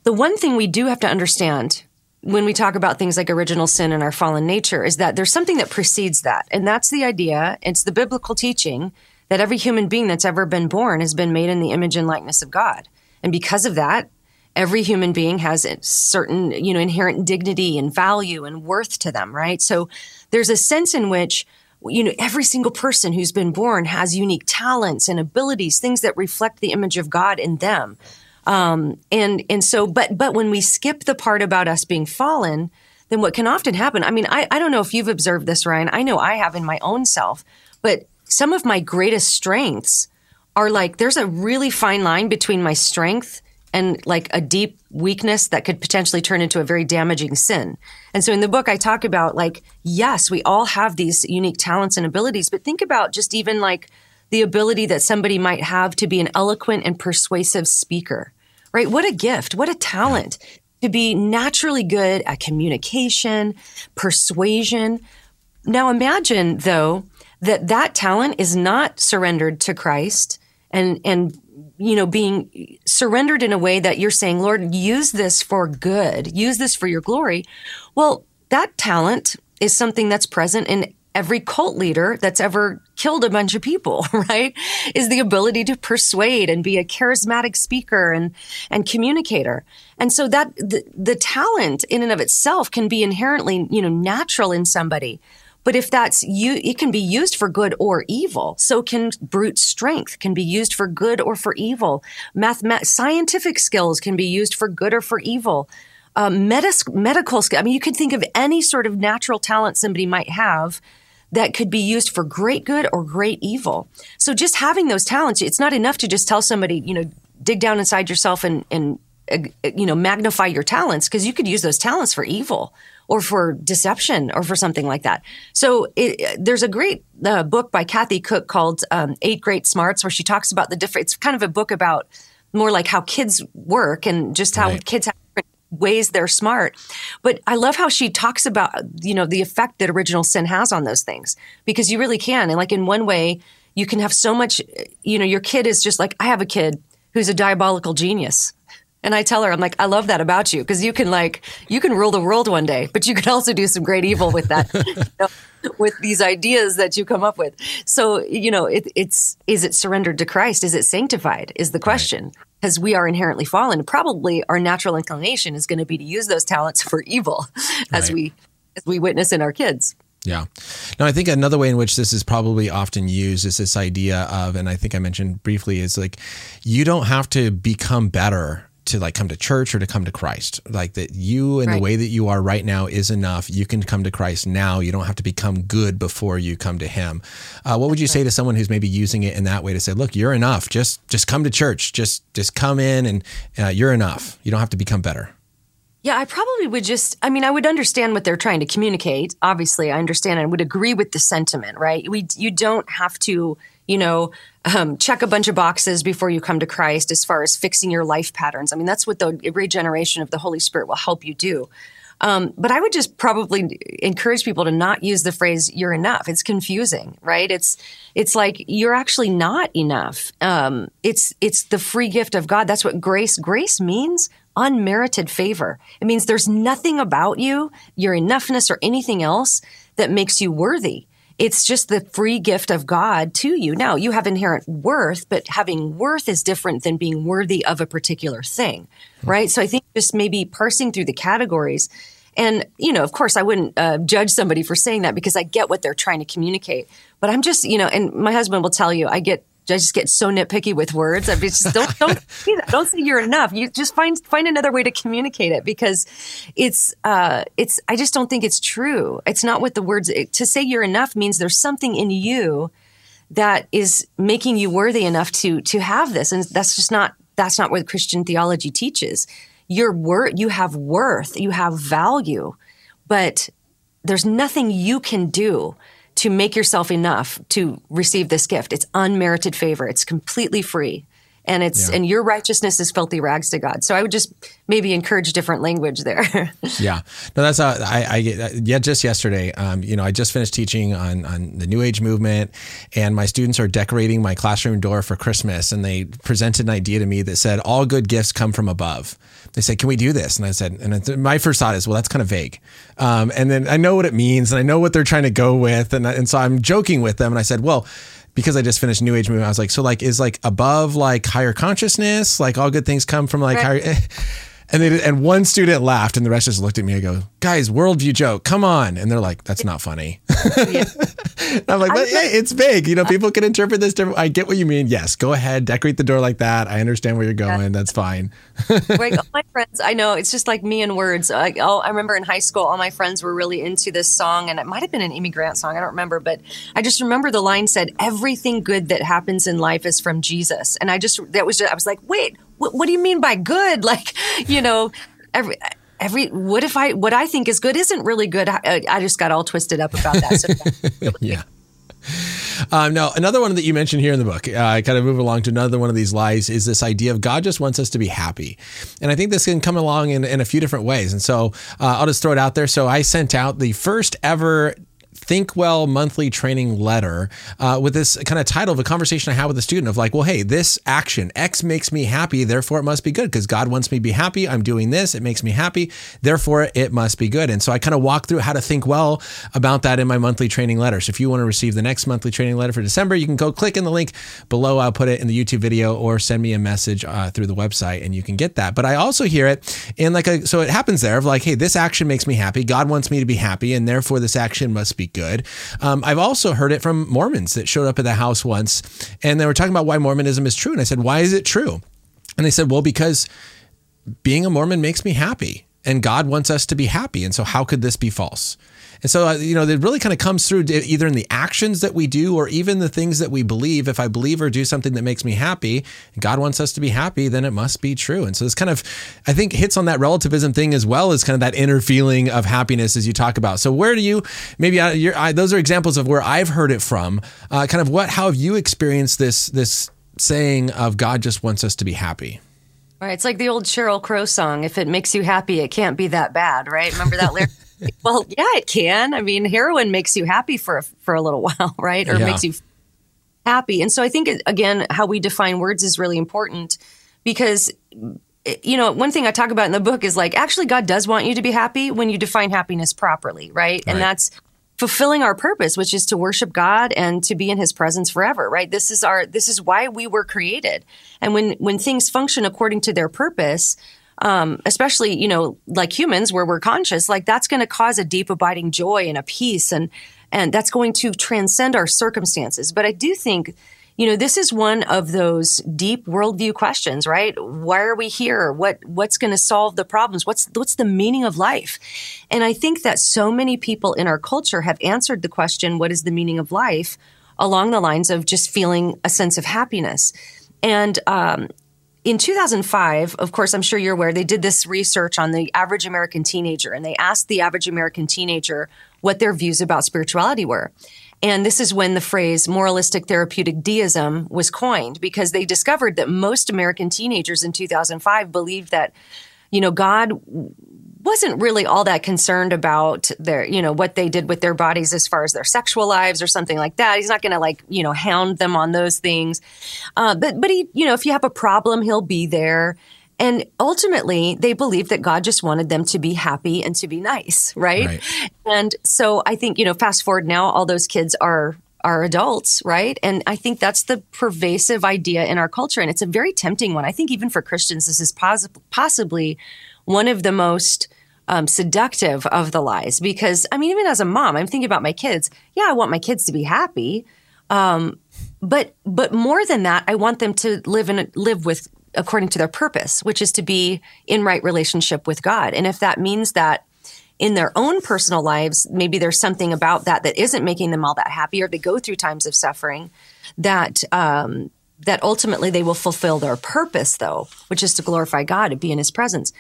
the one thing we do have to understand when we talk about things like original sin and our fallen nature is that there's something that precedes that. And that's the idea, it's the biblical teaching that every human being that's ever been born has been made in the image and likeness of God. And because of that, every human being has a certain, you know, inherent dignity and value and worth to them, right? So there's a sense in which you know, every single person who's been born has unique talents and abilities, things that reflect the image of God in them. Um, and and so, but but when we skip the part about us being fallen, then what can often happen? I mean, I, I don't know if you've observed this, Ryan. I know I have in my own self, but some of my greatest strengths are like there's a really fine line between my strength and like a deep weakness that could potentially turn into a very damaging sin. And so in the book, I talk about like, yes, we all have these unique talents and abilities, but think about just even like the ability that somebody might have to be an eloquent and persuasive speaker, right? What a gift, what a talent to be naturally good at communication, persuasion. Now imagine though that that talent is not surrendered to Christ and and you know being surrendered in a way that you're saying lord use this for good. Use this for your glory. Well that talent is something that's present in every cult leader that's ever killed a bunch of people right? Is the ability to persuade and be a charismatic speaker and and communicator. And so that the, the talent in and of itself can be inherently you know natural in somebody but if that's you, it can be used for good or evil. So can brute strength can be used for good or for evil. Math, scientific skills can be used for good or for evil. Um, medis- medical skill. I mean, you could think of any sort of natural talent somebody might have that could be used for great good or great evil. So just having those talents, it's not enough to just tell somebody, you know, dig down inside yourself and, and uh, you know, magnify your talents because you could use those talents for evil or for deception or for something like that. So it, there's a great uh, book by Kathy Koch called um, Eight Great Smarts, where she talks about the different. It's kind of a book about more like how kids work and just how Right. kids have different ways they're smart. But I love how she talks about, you know, the effect that original sin has on those things because you really can. And like in one way, you can have so much, you know, your kid is just like, I have a kid who's a diabolical genius. And I tell her, I'm like, I love that about you because you can like, you can rule the world one day, but you can also do some great evil with that, you know, with these ideas that you come up with. So, you know, it, it's, is it surrendered to Christ? Is it sanctified? Is the question. Because right. we are inherently fallen. Probably our natural inclination is going to be to use those talents for evil as right. we, as we witness in our kids. Yeah. Now, I think another way in which this is probably often used is this idea of, and I think I mentioned briefly, is like you don't have to become better to like come to church or to come to Christ. Like that you and right. the way that you are right now is enough. You can come to Christ now. You don't have to become good before you come to Him. Uh, what would you say to someone who's maybe using it in that way to say, look, you're enough. Just just come to church. Just just come in and uh, you're enough. You don't have to become better. Yeah, I probably would just, I mean, I would understand what they're trying to communicate. Obviously, I understand and would agree with the sentiment, right? We, you don't have to, you know, um, check a bunch of boxes before you come to Christ as far as fixing your life patterns. I mean, that's what the regeneration of the Holy Spirit will help you do. Um, but I would just probably encourage people to not use the phrase "you're enough." It's confusing, right? It's it's like you're actually not enough. Um, it's it's the free gift of God. That's what grace grace means unmerited favor. It means there's nothing about you, your enoughness, or anything else that makes you worthy. It's just the free gift of God to you. Now, you have inherent worth, but having worth is different than being worthy of a particular thing, right? So I think just maybe parsing through the categories. And, you know, of course, I wouldn't uh, judge somebody for saying that because I get what they're trying to communicate. But I'm just, you know, and my husband will tell you, I get I just get so nitpicky with words. I just don't don't don't say you're enough. You just find find another way to communicate it because it's uh it's I just don't think it's true. It's not what the words it, to say you're enough means there's something in you that is making you worthy enough to to have this, and that's just not that's not what Christian theology teaches. Your worth, you have worth, you have value, but there's nothing you can do to make yourself enough to receive this gift. It's unmerited favor. It's completely free. And it's yeah. and your righteousness is filthy rags to God. So I would just maybe encourage different language there. yeah, no, that's uh, I, I yeah. Just yesterday, um, you know, I just finished teaching on on the New Age movement, and my students are decorating my classroom door for Christmas, and they presented an idea to me that said all good gifts come from above they said, "Can we do this?" And I said, and my first thought is, well, that's kind of vague. Um, and then I know what it means, and I know what they're trying to go with, and and so I'm joking with them, and I said, well. Because I just finished New Age movement, I was like, so like is like above like higher consciousness, like all good things come from like right. higher. And they and one student laughed, and the rest just looked at me and go, "Guys, worldview joke, come on!" And they're like, "That's not funny." I'm like, but hey, it's big. You know, people can interpret this different. I get what you mean. Yes, go ahead, decorate the door like that. I understand where you're going. Yeah. That's fine. like all my friends, I know it's just like me and words. I, I remember in high school, all my friends were really into this song, and it might have been an Amy Grant song. I don't remember, but I just remember the line said, "Everything good that happens in life is from Jesus," and I just that was just, I was like, wait what, what do you mean by good? Like, you know, every every what if I what I think is good isn't really good. I, I just got all twisted up about that. So yeah. Um, now, another one that you mentioned here in the book, uh, I kind of move along to another one of these lies is this idea of God just wants us to be happy. And I think this can come along in, in a few different ways. And so uh, I'll just throw it out there. So I sent out the first ever Think Well monthly training letter uh, with this kind of title of a conversation I had with a student of like, well, hey, this action, X makes me happy, therefore it must be good because God wants me to be happy. I'm doing this, it makes me happy, therefore it must be good. And so I kind of walk through how to think well about that in my monthly training letter. So if you want to receive the next monthly training letter for December, you can go click in the link below. I'll put it in the YouTube video or send me a message uh, through the website and you can get that. But I also hear it in like a, so it happens there of like, hey, this action makes me happy. God wants me to be happy and therefore this action must be good. Um, I've also heard it from Mormons that showed up at the house once and they were talking about why Mormonism is true. And I said, why is it true? And they said, well, because being a Mormon makes me happy and God wants us to be happy. And so how could this be false? And so, uh, you know, it really kind of comes through either in the actions that we do or even the things that we believe. If I believe or do something that makes me happy, God wants us to be happy, then it must be true. And so this kind of, I think, hits on that relativism thing as well as kind of that inner feeling of happiness as you talk about. So where do you, maybe I, those are examples of where I've heard it from. Uh, kind of what, how have you experienced this, this saying of God just wants us to be happy? Right. It's like the old Sheryl Crow song, if it makes you happy, it can't be that bad, right? Remember that lyric? Well, yeah, it can. I mean, heroin makes you happy for for a little while, right? Or yeah. makes you happy. And so I think again how we define words is really important because you know, one thing I talk about in the book is like actually God does want you to be happy when you define happiness properly, right? right. And that's fulfilling our purpose, which is to worship God and to be in his presence forever, right? This is our this is why we were created. And when when things function according to their purpose, um, especially, you know, like humans where we're conscious, like that's going to cause a deep abiding joy and a peace and and that's going to transcend our circumstances. But I do think you know, this is one of those deep worldview questions, right? Why are we here? What what's going to solve the problems? What's what's the meaning of life? And I think that so many people in our culture have answered the question, what is the meaning of life? along the lines of just feeling a sense of happiness. And um, in 2005, of course, I'm sure you're aware, they did this research on the average American teenager, and they asked the average American teenager what their views about spirituality were. And this is when the phrase moralistic therapeutic deism was coined because they discovered that most American teenagers in 2005 believed that, you know, God wasn't really all that concerned about their, you know, what they did with their bodies as far as their sexual lives or something like that. He's not going to like, you know, hound them on those things. Uh, but, but he, you know, if you have a problem, he'll be there. And ultimately, they believed that God just wanted them to be happy and to be nice, right? right? And so I think, you know, fast forward now, all those kids are are adults, right? And I think that's the pervasive idea in our culture. And it's a very tempting one. I think even for Christians, this is pos- possibly one of the most um, seductive of the lies. Because, I mean, even as a mom, I'm thinking about my kids. Yeah, I want my kids to be happy. Um, but but more than that, I want them to live in live with according to their purpose, which is to be in right relationship with God. And if that means that in their own personal lives, maybe there's something about that that isn't making them all that happy, or they go through times of suffering, that um, that ultimately they will fulfill their purpose, though, which is to glorify God and be in His presence.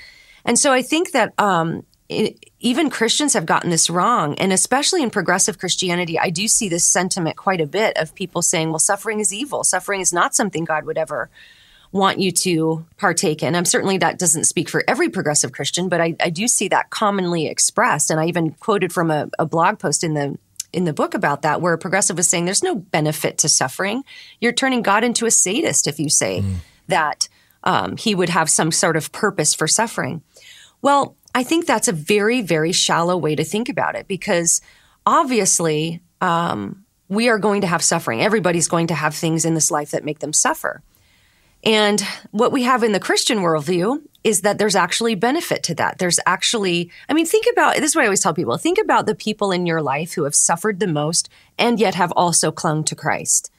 And so I think that um, it, even Christians have gotten this wrong, and especially in progressive Christianity, I do see this sentiment quite a bit of people saying, "Well, suffering is evil. Suffering is not something God would ever." Want you to partake in. I'm certainly that doesn't speak for every progressive Christian, but I, I do see that commonly expressed. And I even quoted from a, a blog post in the in the book about that, where a progressive was saying there's no benefit to suffering. You're turning God into a sadist if you say mm. that um, he would have some sort of purpose for suffering. Well, I think that's a very, very shallow way to think about it because obviously um, we are going to have suffering. Everybody's going to have things in this life that make them suffer. And what we have in the Christian worldview is that there's actually benefit to that. There's actually, I mean, think about this is what I always tell people think about the people in your life who have suffered the most and yet have also clung to Christ.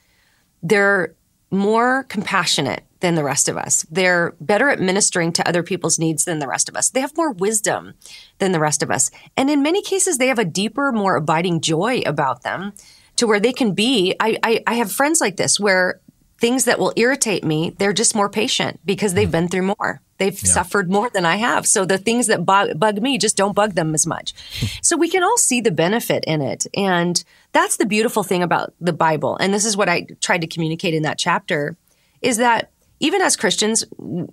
They're more compassionate than the rest of us. They're better at ministering to other people's needs than the rest of us. They have more wisdom than the rest of us. And in many cases, they have a deeper, more abiding joy about them to where they can be. I, I, I have friends like this where things that will irritate me, they're just more patient because they've mm. been through more. They've yeah. suffered more than I have. So the things that bug, bug me just don't bug them as much. Hmm. so we can all see the benefit in it. And that's the beautiful thing about the Bible. And this is what I tried to communicate in that chapter is that even as Christians,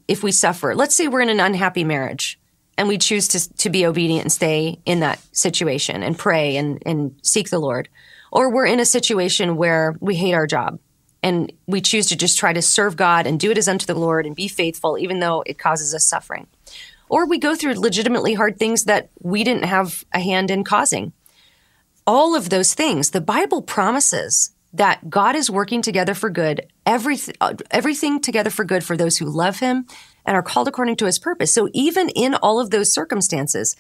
if we suffer, let's say we're in an unhappy marriage and we choose to, to be obedient and stay in that situation and pray and, and seek the Lord, or we're in a situation where we hate our job and we choose to just try to serve God and do it as unto the Lord and be faithful, even though it causes us suffering. Or we go through legitimately hard things that we didn't have a hand in causing. All of those things, the Bible promises that God is working together for good, everything, everything together for good for those who love Him and are called according to His purpose. So even in all of those circumstances,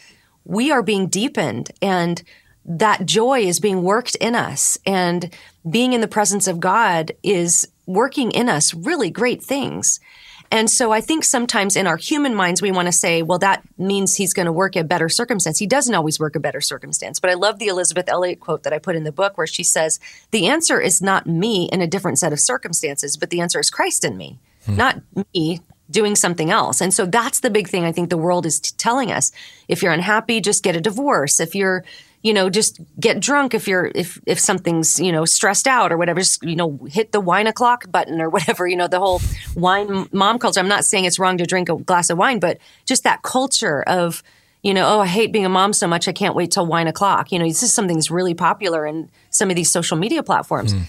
we are being deepened and that joy is being worked in us and being in the presence of God is working in us really great things. And so I think sometimes in our human minds, we want to say, well, that means he's going to work a better circumstance. He doesn't always work a better circumstance. But I love the Elisabeth Elliot quote that I put in the book where she says, the answer is not me in a different set of circumstances, but the answer is Christ in me, hmm. not me doing something else. And so that's the big thing I think the world is t- telling us. If you're unhappy, just get a divorce. If you're you know, just get drunk if you're if if something's you know stressed out or whatever. Just you know, hit the wine o'clock button or whatever. You know, the whole wine mom culture. I'm not saying it's wrong to drink a glass of wine, but just that culture of you know, oh, I hate being a mom so much. I can't wait till wine o'clock. You know, this is something that's really popular in some of these social media platforms, mm.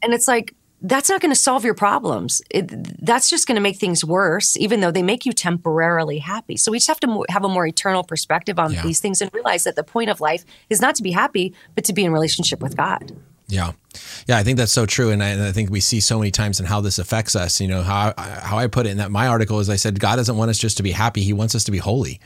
and it's like that's not going to solve your problems. It, that's just going to make things worse, even though they make you temporarily happy. So we just have to have a more eternal perspective on yeah. these things and realize that the point of life is not to be happy, but to be in relationship with God. Yeah. Yeah, I think that's so true. And I, and I, think we see so many times in how this affects us. You know, how, how I put it in that my article is I said, God doesn't want us just to be happy. He wants us to be holy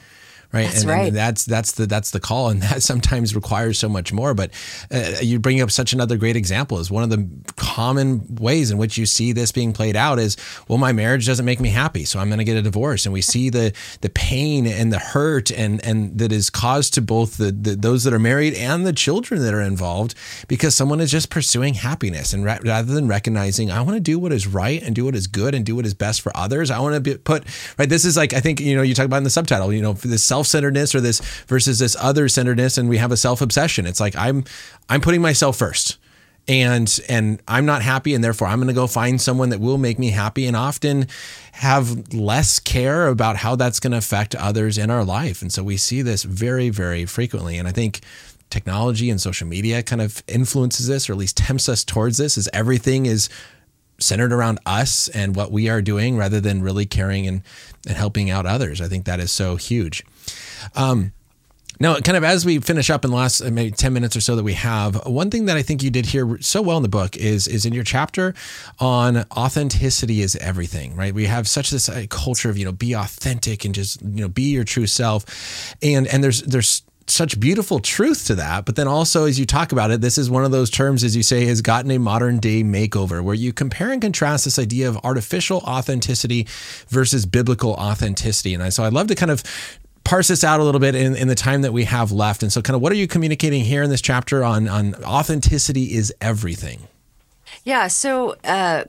right? That's and, right. and that's that's the that's the call, and that sometimes requires so much more. But uh, you bring up such another great example is one of the common ways in which you see this being played out is, well, my marriage doesn't make me happy, so I'm going to get a divorce, and we see the the pain and the hurt and and that is caused to both the, the those that are married and the children that are involved because someone is just pursuing happiness and ra- rather than recognizing I want to do what is right and do what is good and do what is best for others, I want to be put right. This is like I think you know you talk about in the subtitle, you know, this self self-centeredness or this versus this other-centeredness and we have a self-obsession. It's like I'm I'm putting myself first and and I'm not happy and therefore I'm going to go find someone that will make me happy and often have less care about how that's going to affect others in our life and so we see this very very frequently and I think technology and social media kind of influences this or at least tempts us towards this as everything is centered around us and what we are doing rather than really caring and, and helping out others. I think that is so huge. Um, now, kind of as we finish up in the last uh, maybe 10 minutes or so that we have, one thing that I think you did here so well in the book is is in your chapter on authenticity is everything, right? We have such this uh, culture of, you know, be authentic and just, you know, be your true self. And and there's there's such beautiful truth to that. But then also, as you talk about it, this is one of those terms, as you say, has gotten a modern day makeover where you compare and contrast this idea of artificial authenticity versus biblical authenticity. And so I'd love to kind of parse this out a little bit in, in the time that we have left. And so, kind of, what are you communicating here in this chapter on on authenticity is everything? Yeah. So. Uh,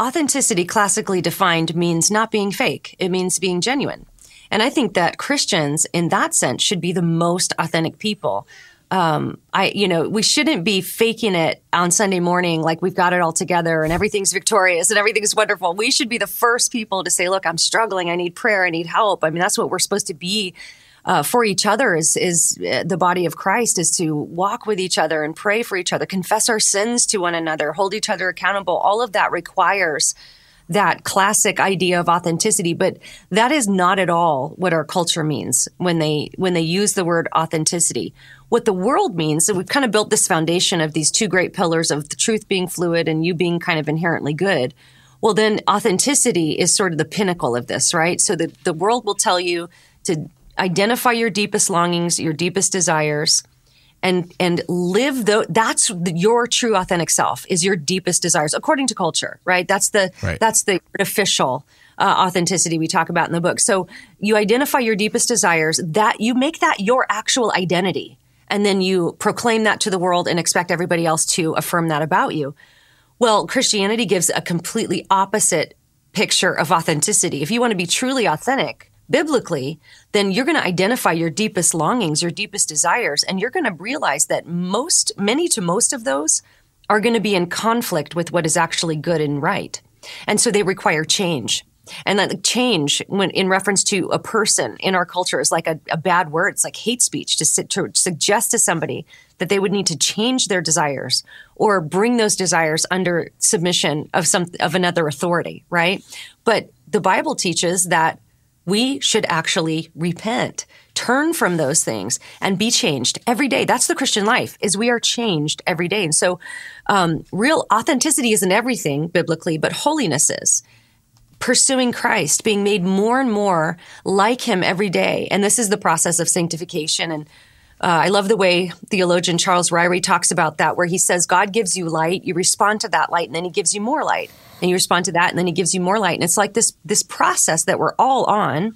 authenticity, classically defined, means not being fake. It means being genuine. And I think that Christians, in that sense, should be the most authentic people um, I, you know, we shouldn't be faking it on Sunday morning like we've got it all together and everything's victorious and everything's wonderful. We should be the first people to say, look, I'm struggling. I need prayer. I need help. I mean, that's what we're supposed to be uh, for each other is, is uh, the body of Christ is to walk with each other and pray for each other, confess our sins to one another, hold each other accountable. All of that requires that classic idea of authenticity, but that is not at all what our culture means when they when they use the word authenticity. What the world means, so we've kind of built this foundation of these two great pillars of the truth being fluid and you being kind of inherently good. Well, then authenticity is sort of the pinnacle of this, right? So the, the world will tell you to identify your deepest longings, your deepest desires, and and live though that's your true authentic self is your deepest desires according to culture right? That's the right. that's the artificial uh, authenticity we talk about in the book. So you identify your deepest desires that you make that your actual identity and then you proclaim that to the world and expect everybody else to affirm that about you. Well christianity gives a completely opposite picture of authenticity. If you want to be truly authentic biblically, then you're going to identify your deepest longings, your deepest desires, and you're going to realize that most, many to most of those are going to be in conflict with what is actually good and right. And so they require change. And that change, when in reference to a person in our culture, is like a, a bad word. It's like hate speech to, sit, to suggest to somebody that they would need to change their desires or bring those desires under submission of some of another authority, right? But the Bible teaches that we should actually repent, turn from those things and be changed every day. That's the Christian life is we are changed every day. And so, um, real authenticity isn't everything biblically, but holiness is pursuing Christ, being made more and more like him every day. And this is the process of sanctification. And uh, I love the way theologian Charles Ryrie talks about that, where he says, God gives you light, you respond to that light, and then he gives you more light. And you respond to that and then he gives you more light. And it's like this this process that we're all on.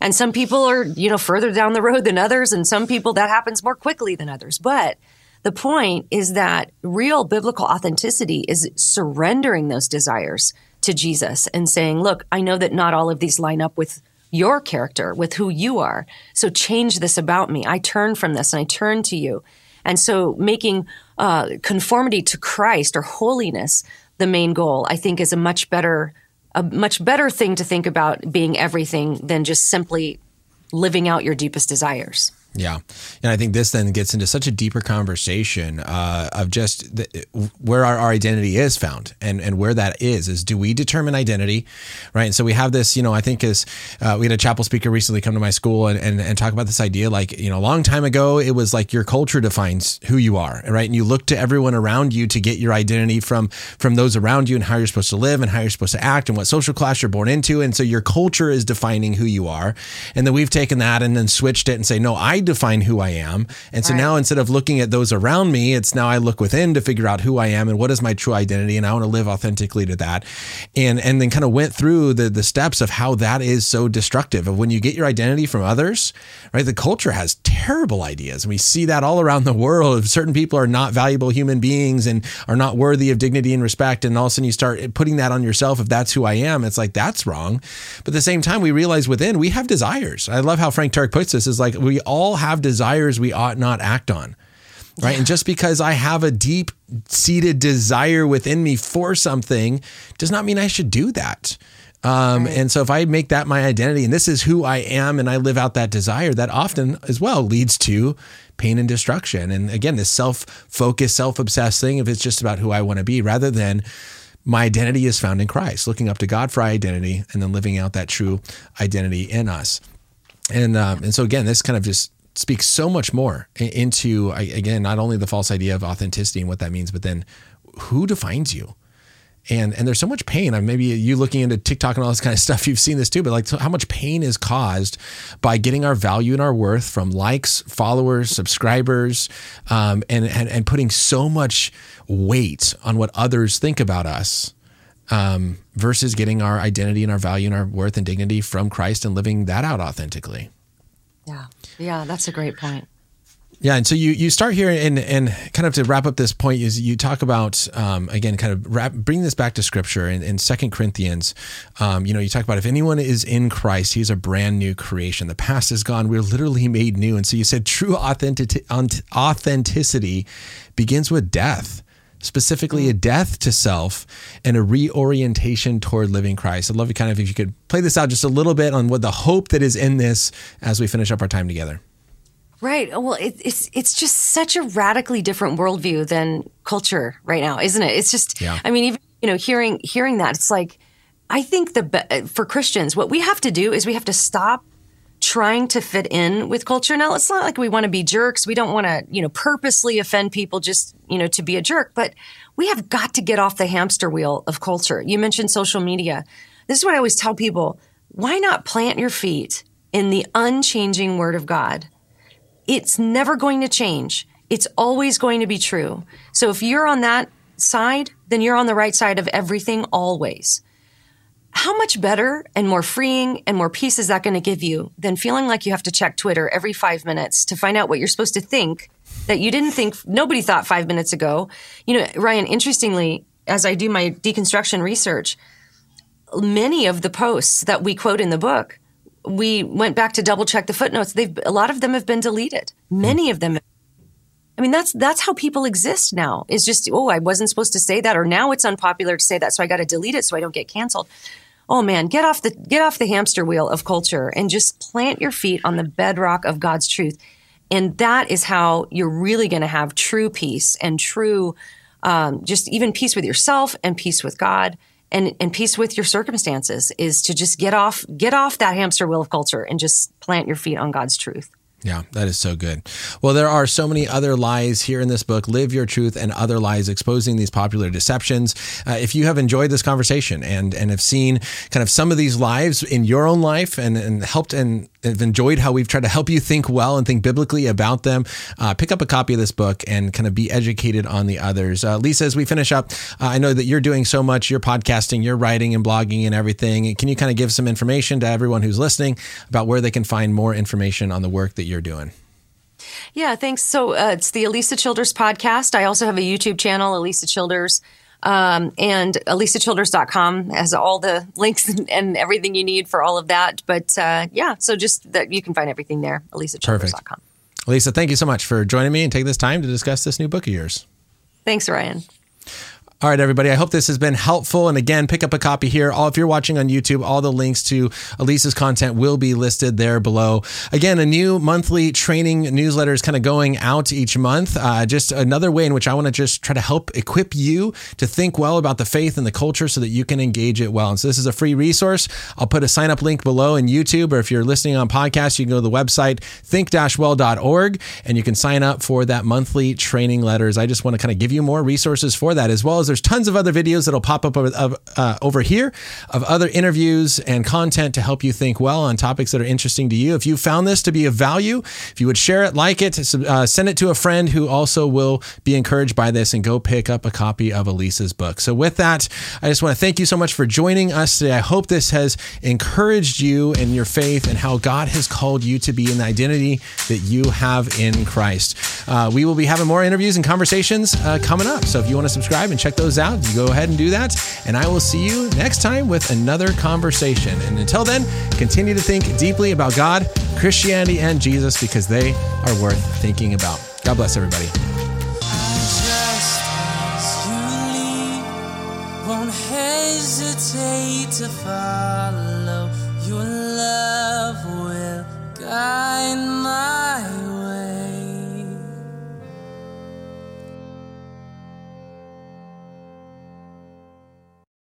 And some people are you know further down the road than others and some people that happens more quickly than others. But the point is that real biblical authenticity is surrendering those desires to Jesus and saying look I know that not all of these line up with your character, with who you are. So change this about me. I turn from this and I turn to you. And so making uh, conformity to Christ or holiness the main goal, I think, is a much better a much better thing to think about being everything than just simply living out your deepest desires. Yeah. And I think this then gets into such a deeper conversation uh, of just the, where our, our, identity is found and, and where that is, is do we determine identity? Right. And so we have this, you know, I think is uh, we had a chapel speaker recently come to my school and, and, and talk about this idea. Like, you know, a long time ago, it was like your culture defines who you are. Right. And you look to everyone around you to get your identity from, from those around you and how you're supposed to live and how you're supposed to act and what social class you're born into. And so your culture is defining who you are. And then we've taken that and then switched it and say, no, I define who I am. And so right. now instead of looking at those around me, it's now I look within to figure out who I am and what is my true identity. And I want to live authentically to that. And, and then kind of went through the, the steps of how that is so destructive of when you get your identity from others, right? The culture has terrible ideas. And we see that all around the world. If certain people are not valuable human beings and are not worthy of dignity and respect. And all of a sudden you start putting that on yourself. If that's who I am, it's like, that's wrong. But at the same time, we realize within we have desires. I love how Frank Turek puts this is like, we all have desires we ought not act on. Right. Yeah. And just because I have a deep seated desire within me for something does not mean I should do that. Um, right. And so if I make that my identity and this is who I am and I live out that desire, that often as well leads to pain and destruction. And again, this self focused, self obsessed thing, if it's just about who I want to be rather than my identity is found in Christ, looking up to God for our identity and then living out that true identity in us. And, um, and so again, this kind of just speaks so much more into again not only the false idea of authenticity and what that means, but then who defines you. And and there's so much pain. I maybe you looking into TikTok and all this kind of stuff. You've seen this too, but like how much pain is caused by getting our value and our worth from likes, followers, subscribers, um, and, and and putting so much weight on what others think about us. Um, versus getting our identity and our value and our worth and dignity from Christ and living that out authentically. Yeah. Yeah, that's a great point. Yeah, and so you you start here and and kind of to wrap up this point is you talk about um, again kind of wrap, bring this back to scripture in, Second Corinthians. Um, you know, you talk about if anyone is in Christ, he's a brand new creation. The past is gone; we're literally made new. And so you said true authentic, authenticity begins with death specifically a death to self and a reorientation toward living Christ. I'd love you kind of if you could play this out just a little bit on what the hope that is in this as we finish up our time together. Right. Oh, well, it, it's it's just such a radically different worldview than culture right now, isn't it? It's just. Yeah. I mean, even you know, hearing hearing that, it's like I think the for Christians, what we have to do is we have to stop trying to fit in with culture. Now, it's not like we want to be jerks. We don't want to, you know, purposely offend people just, you know, to be a jerk, but we have got to get off the hamster wheel of culture. You mentioned social media. This is what I always tell people. Why not plant your feet in the unchanging word of God? It's never going to change. It's always going to be true. So if you're on that side, then you're on the right side of everything always how much better and more freeing and more peace is that going to give you than feeling like you have to check Twitter every five minutes to find out what you're supposed to think that you didn't think nobody thought five minutes ago? You know, Ryan, interestingly, as I do my deconstruction research, many of the posts that we quote in the book, we went back to double check the footnotes. They've a lot of them have been deleted. Hmm. Many of them I mean, that's that's how people exist now. Is just, oh, I wasn't supposed to say that, or now it's unpopular to say that, so I got to delete it so I don't get canceled. Oh man, get off the get off the hamster wheel of culture and just plant your feet on the bedrock of God's truth. And that is how you're really going to have true peace and true, um, just even peace with yourself and peace with God and, and peace with your circumstances is to just get off, get off that hamster wheel of culture and just plant your feet on God's truth. Yeah, that is so good. Well, there are so many other lies here in this book, Live Your Truth and Other Lies, exposing these popular deceptions. Uh, if you have enjoyed this conversation and, and have seen kind of some of these lives in your own life and, and helped and have enjoyed how we've tried to help you think well and think biblically about them, uh, pick up a copy of this book and kind of be educated on the others. Uh, Lisa, as we finish up, uh, I know that you're doing so much, you're podcasting, you're writing and blogging and everything. Can you kind of give some information to everyone who's listening about where they can find more information on the work that you're doing? Yeah, thanks. So uh, it's the Alisa Childers podcast. I also have a YouTube channel, Alisa Childers. Um, and alisachilders.com has all the links and everything you need for all of that. But uh, yeah, so just that you can find everything there, alisachilders.com. Alisa, thank you so much for joining me and taking this time to discuss this new book of yours. Thanks, Ryan. All right, everybody. I hope this has been helpful. And again, pick up a copy here. All if you're watching on YouTube, all the links to Alisa's content will be listed there below. Again, a new monthly training newsletter is kind of going out each month. Uh, just another way in which I want to just try to help equip you to think well about the faith and the culture so that you can engage it well. And so this is a free resource. I'll put a sign up link below in YouTube, or if you're listening on podcast, you can go to the website think-well.org and you can sign up for that monthly training letters. I just want to kind of give you more resources for that as well as there's tons of other videos that'll pop up over, uh, over here of other interviews and content to help you think well on topics that are interesting to you. If you found this to be of value, if you would share it, like it, uh, send it to a friend who also will be encouraged by this and go pick up a copy of Alisa's book. So, with that, I just want to thank you so much for joining us today. I hope this has encouraged you in your faith and how God has called you to be in the identity that you have in Christ. Uh, we will be having more interviews and conversations uh, coming up. So, if you want to subscribe and check those out, you go ahead and do that. And I will see you next time with another conversation. And until then, continue to think deeply about God, Christianity, and Jesus because they are worth thinking about. God bless everybody. to follow your love will guide my